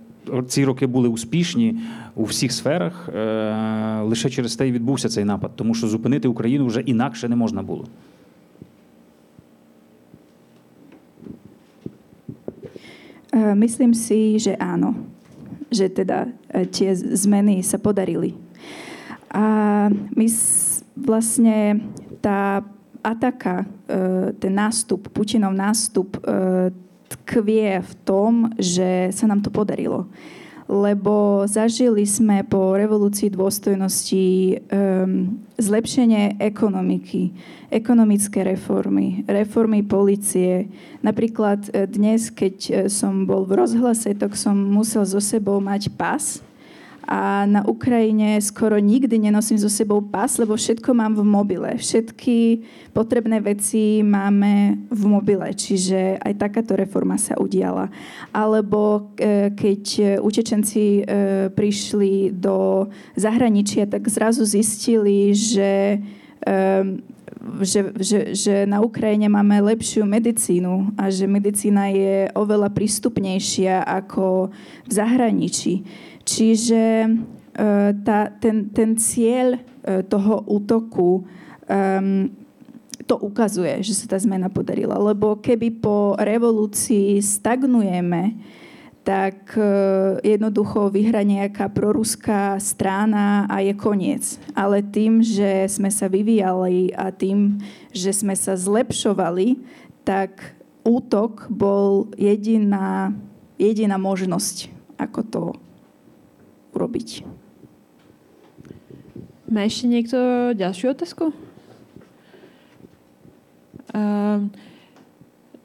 B: ці роки були успішні у всіх сферах. Е, лише через те і відбувся цей напад, тому що зупинити Україну вже інакше не можна було.
C: Myslím si, že áno. Že teda e, tie zmeny sa podarili. A my vlastne tá ataka, e, ten nástup, Putinov nástup e, tkvie v tom, že sa nám to podarilo. Lebo zažili sme po revolúcii dôstojnosti um, zlepšenie ekonomiky, ekonomické reformy, reformy policie. Napríklad e, dnes, keď e, som bol v rozhlase, tak som musel so sebou mať pas. A na Ukrajine skoro nikdy nenosím so sebou pas, lebo všetko mám v mobile. Všetky potrebné veci máme v mobile, čiže aj takáto reforma sa udiala. Alebo e, keď e, utečenci e, prišli do zahraničia, tak zrazu zistili, že Ehm, že, že, že na Ukrajine máme lepšiu medicínu a že medicína je oveľa prístupnejšia ako v zahraničí. Čiže eh, tá, ten, ten cieľ eh, toho útoku um, to ukazuje, že sa tá zmena podarila. Lebo keby po revolúcii stagnujeme, tak e, jednoducho vyhra nejaká proruská strana a je koniec. Ale tým, že sme sa vyvíjali a tým, že sme sa zlepšovali, tak útok bol jediná, jediná možnosť, ako to urobiť.
A: Má ešte niekto ďalšiu otázku? Uh,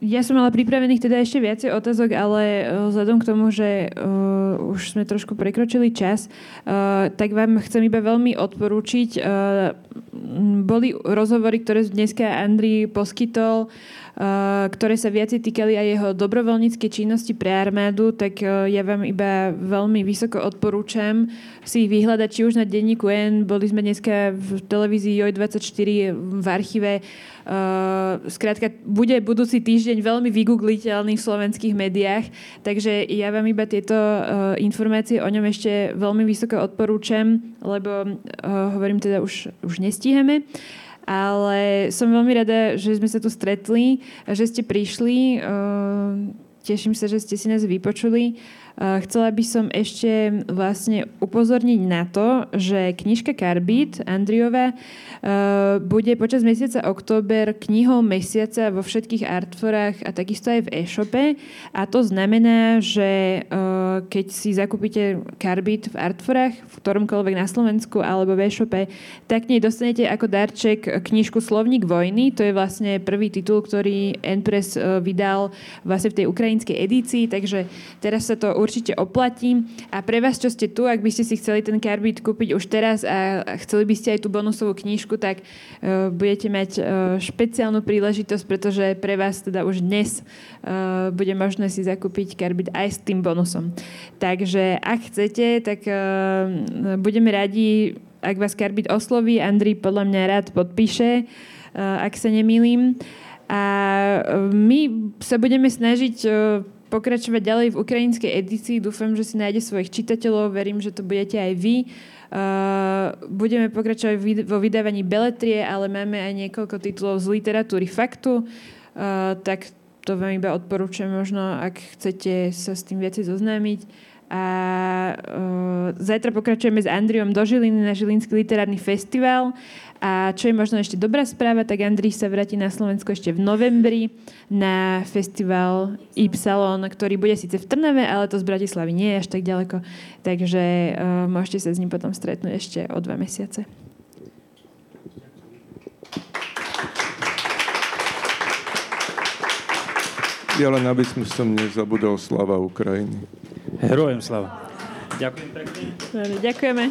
A: ja som mala pripravených teda ešte viacej otázok, ale uh, vzhľadom k tomu, že uh, už sme trošku prekročili čas, uh, tak vám chcem iba veľmi odporúčiť. Uh, boli rozhovory, ktoré dneska Andri poskytol, uh, ktoré sa viacej týkali aj jeho dobrovoľníckej činnosti pre armádu, tak uh, ja vám iba veľmi vysoko odporúčam si ich vyhľadať, či už na denníku N, boli sme dneska v televízii JOJ24 v archíve Uh, skrátka, bude budúci týždeň veľmi vygoogliteľný v slovenských médiách, takže ja vám iba tieto informácie o ňom ešte veľmi vysoko odporúčam, lebo hovorím teda už, už nestíhame. Ale som veľmi rada, že sme sa tu stretli, že ste prišli. Uh, teším sa, že ste si nás vypočuli. Chcela by som ešte vlastne upozorniť na to, že knižka Karbit Andriova bude počas mesiaca október knihou mesiaca vo všetkých artforách a takisto aj v e-shope. A to znamená, že keď si zakúpite Karbit v artforách, v ktoromkoľvek na Slovensku alebo v e-shope, tak nej dostanete ako darček knižku Slovník vojny. To je vlastne prvý titul, ktorý Enpress vydal vlastne v tej ukrajinskej edícii, takže teraz sa to určite oplatí. A pre vás, čo ste tu, ak by ste si chceli ten karbit kúpiť už teraz a chceli by ste aj tú bonusovú knižku, tak uh, budete mať uh, špeciálnu príležitosť, pretože pre vás teda už dnes uh, bude možné si zakúpiť karbit aj s tým bonusom. Takže ak chcete, tak uh, budeme radi, ak vás karbit osloví. Andri podľa mňa rád podpíše, uh, ak sa nemýlim. A my sa budeme snažiť pokračovať ďalej v ukrajinskej edícii. Dúfam, že si nájde svojich čitateľov. Verím, že to budete aj vy. Uh, budeme pokračovať vo vydávaní beletrie, ale máme aj niekoľko titulov z literatúry faktu. Tak to vám iba odporúčam možno, ak chcete sa s tým viacej zoznámiť. A uh, zajtra pokračujeme s Andriom do Žiliny na Žilinský literárny festival. A čo je možno ešte dobrá správa, tak Andrej sa vráti na Slovensko ešte v novembri na festival Ypsilon, ktorý bude síce v Trnave, ale to z Bratislavy nie je až tak ďaleko. Takže uh, môžete sa s ním potom stretnúť ešte o dva mesiace.
D: Ja len aby som, som nezabudol slava Ukrajiny.
B: Herojem slava. Ďakujem pekne.
A: Ďakujeme.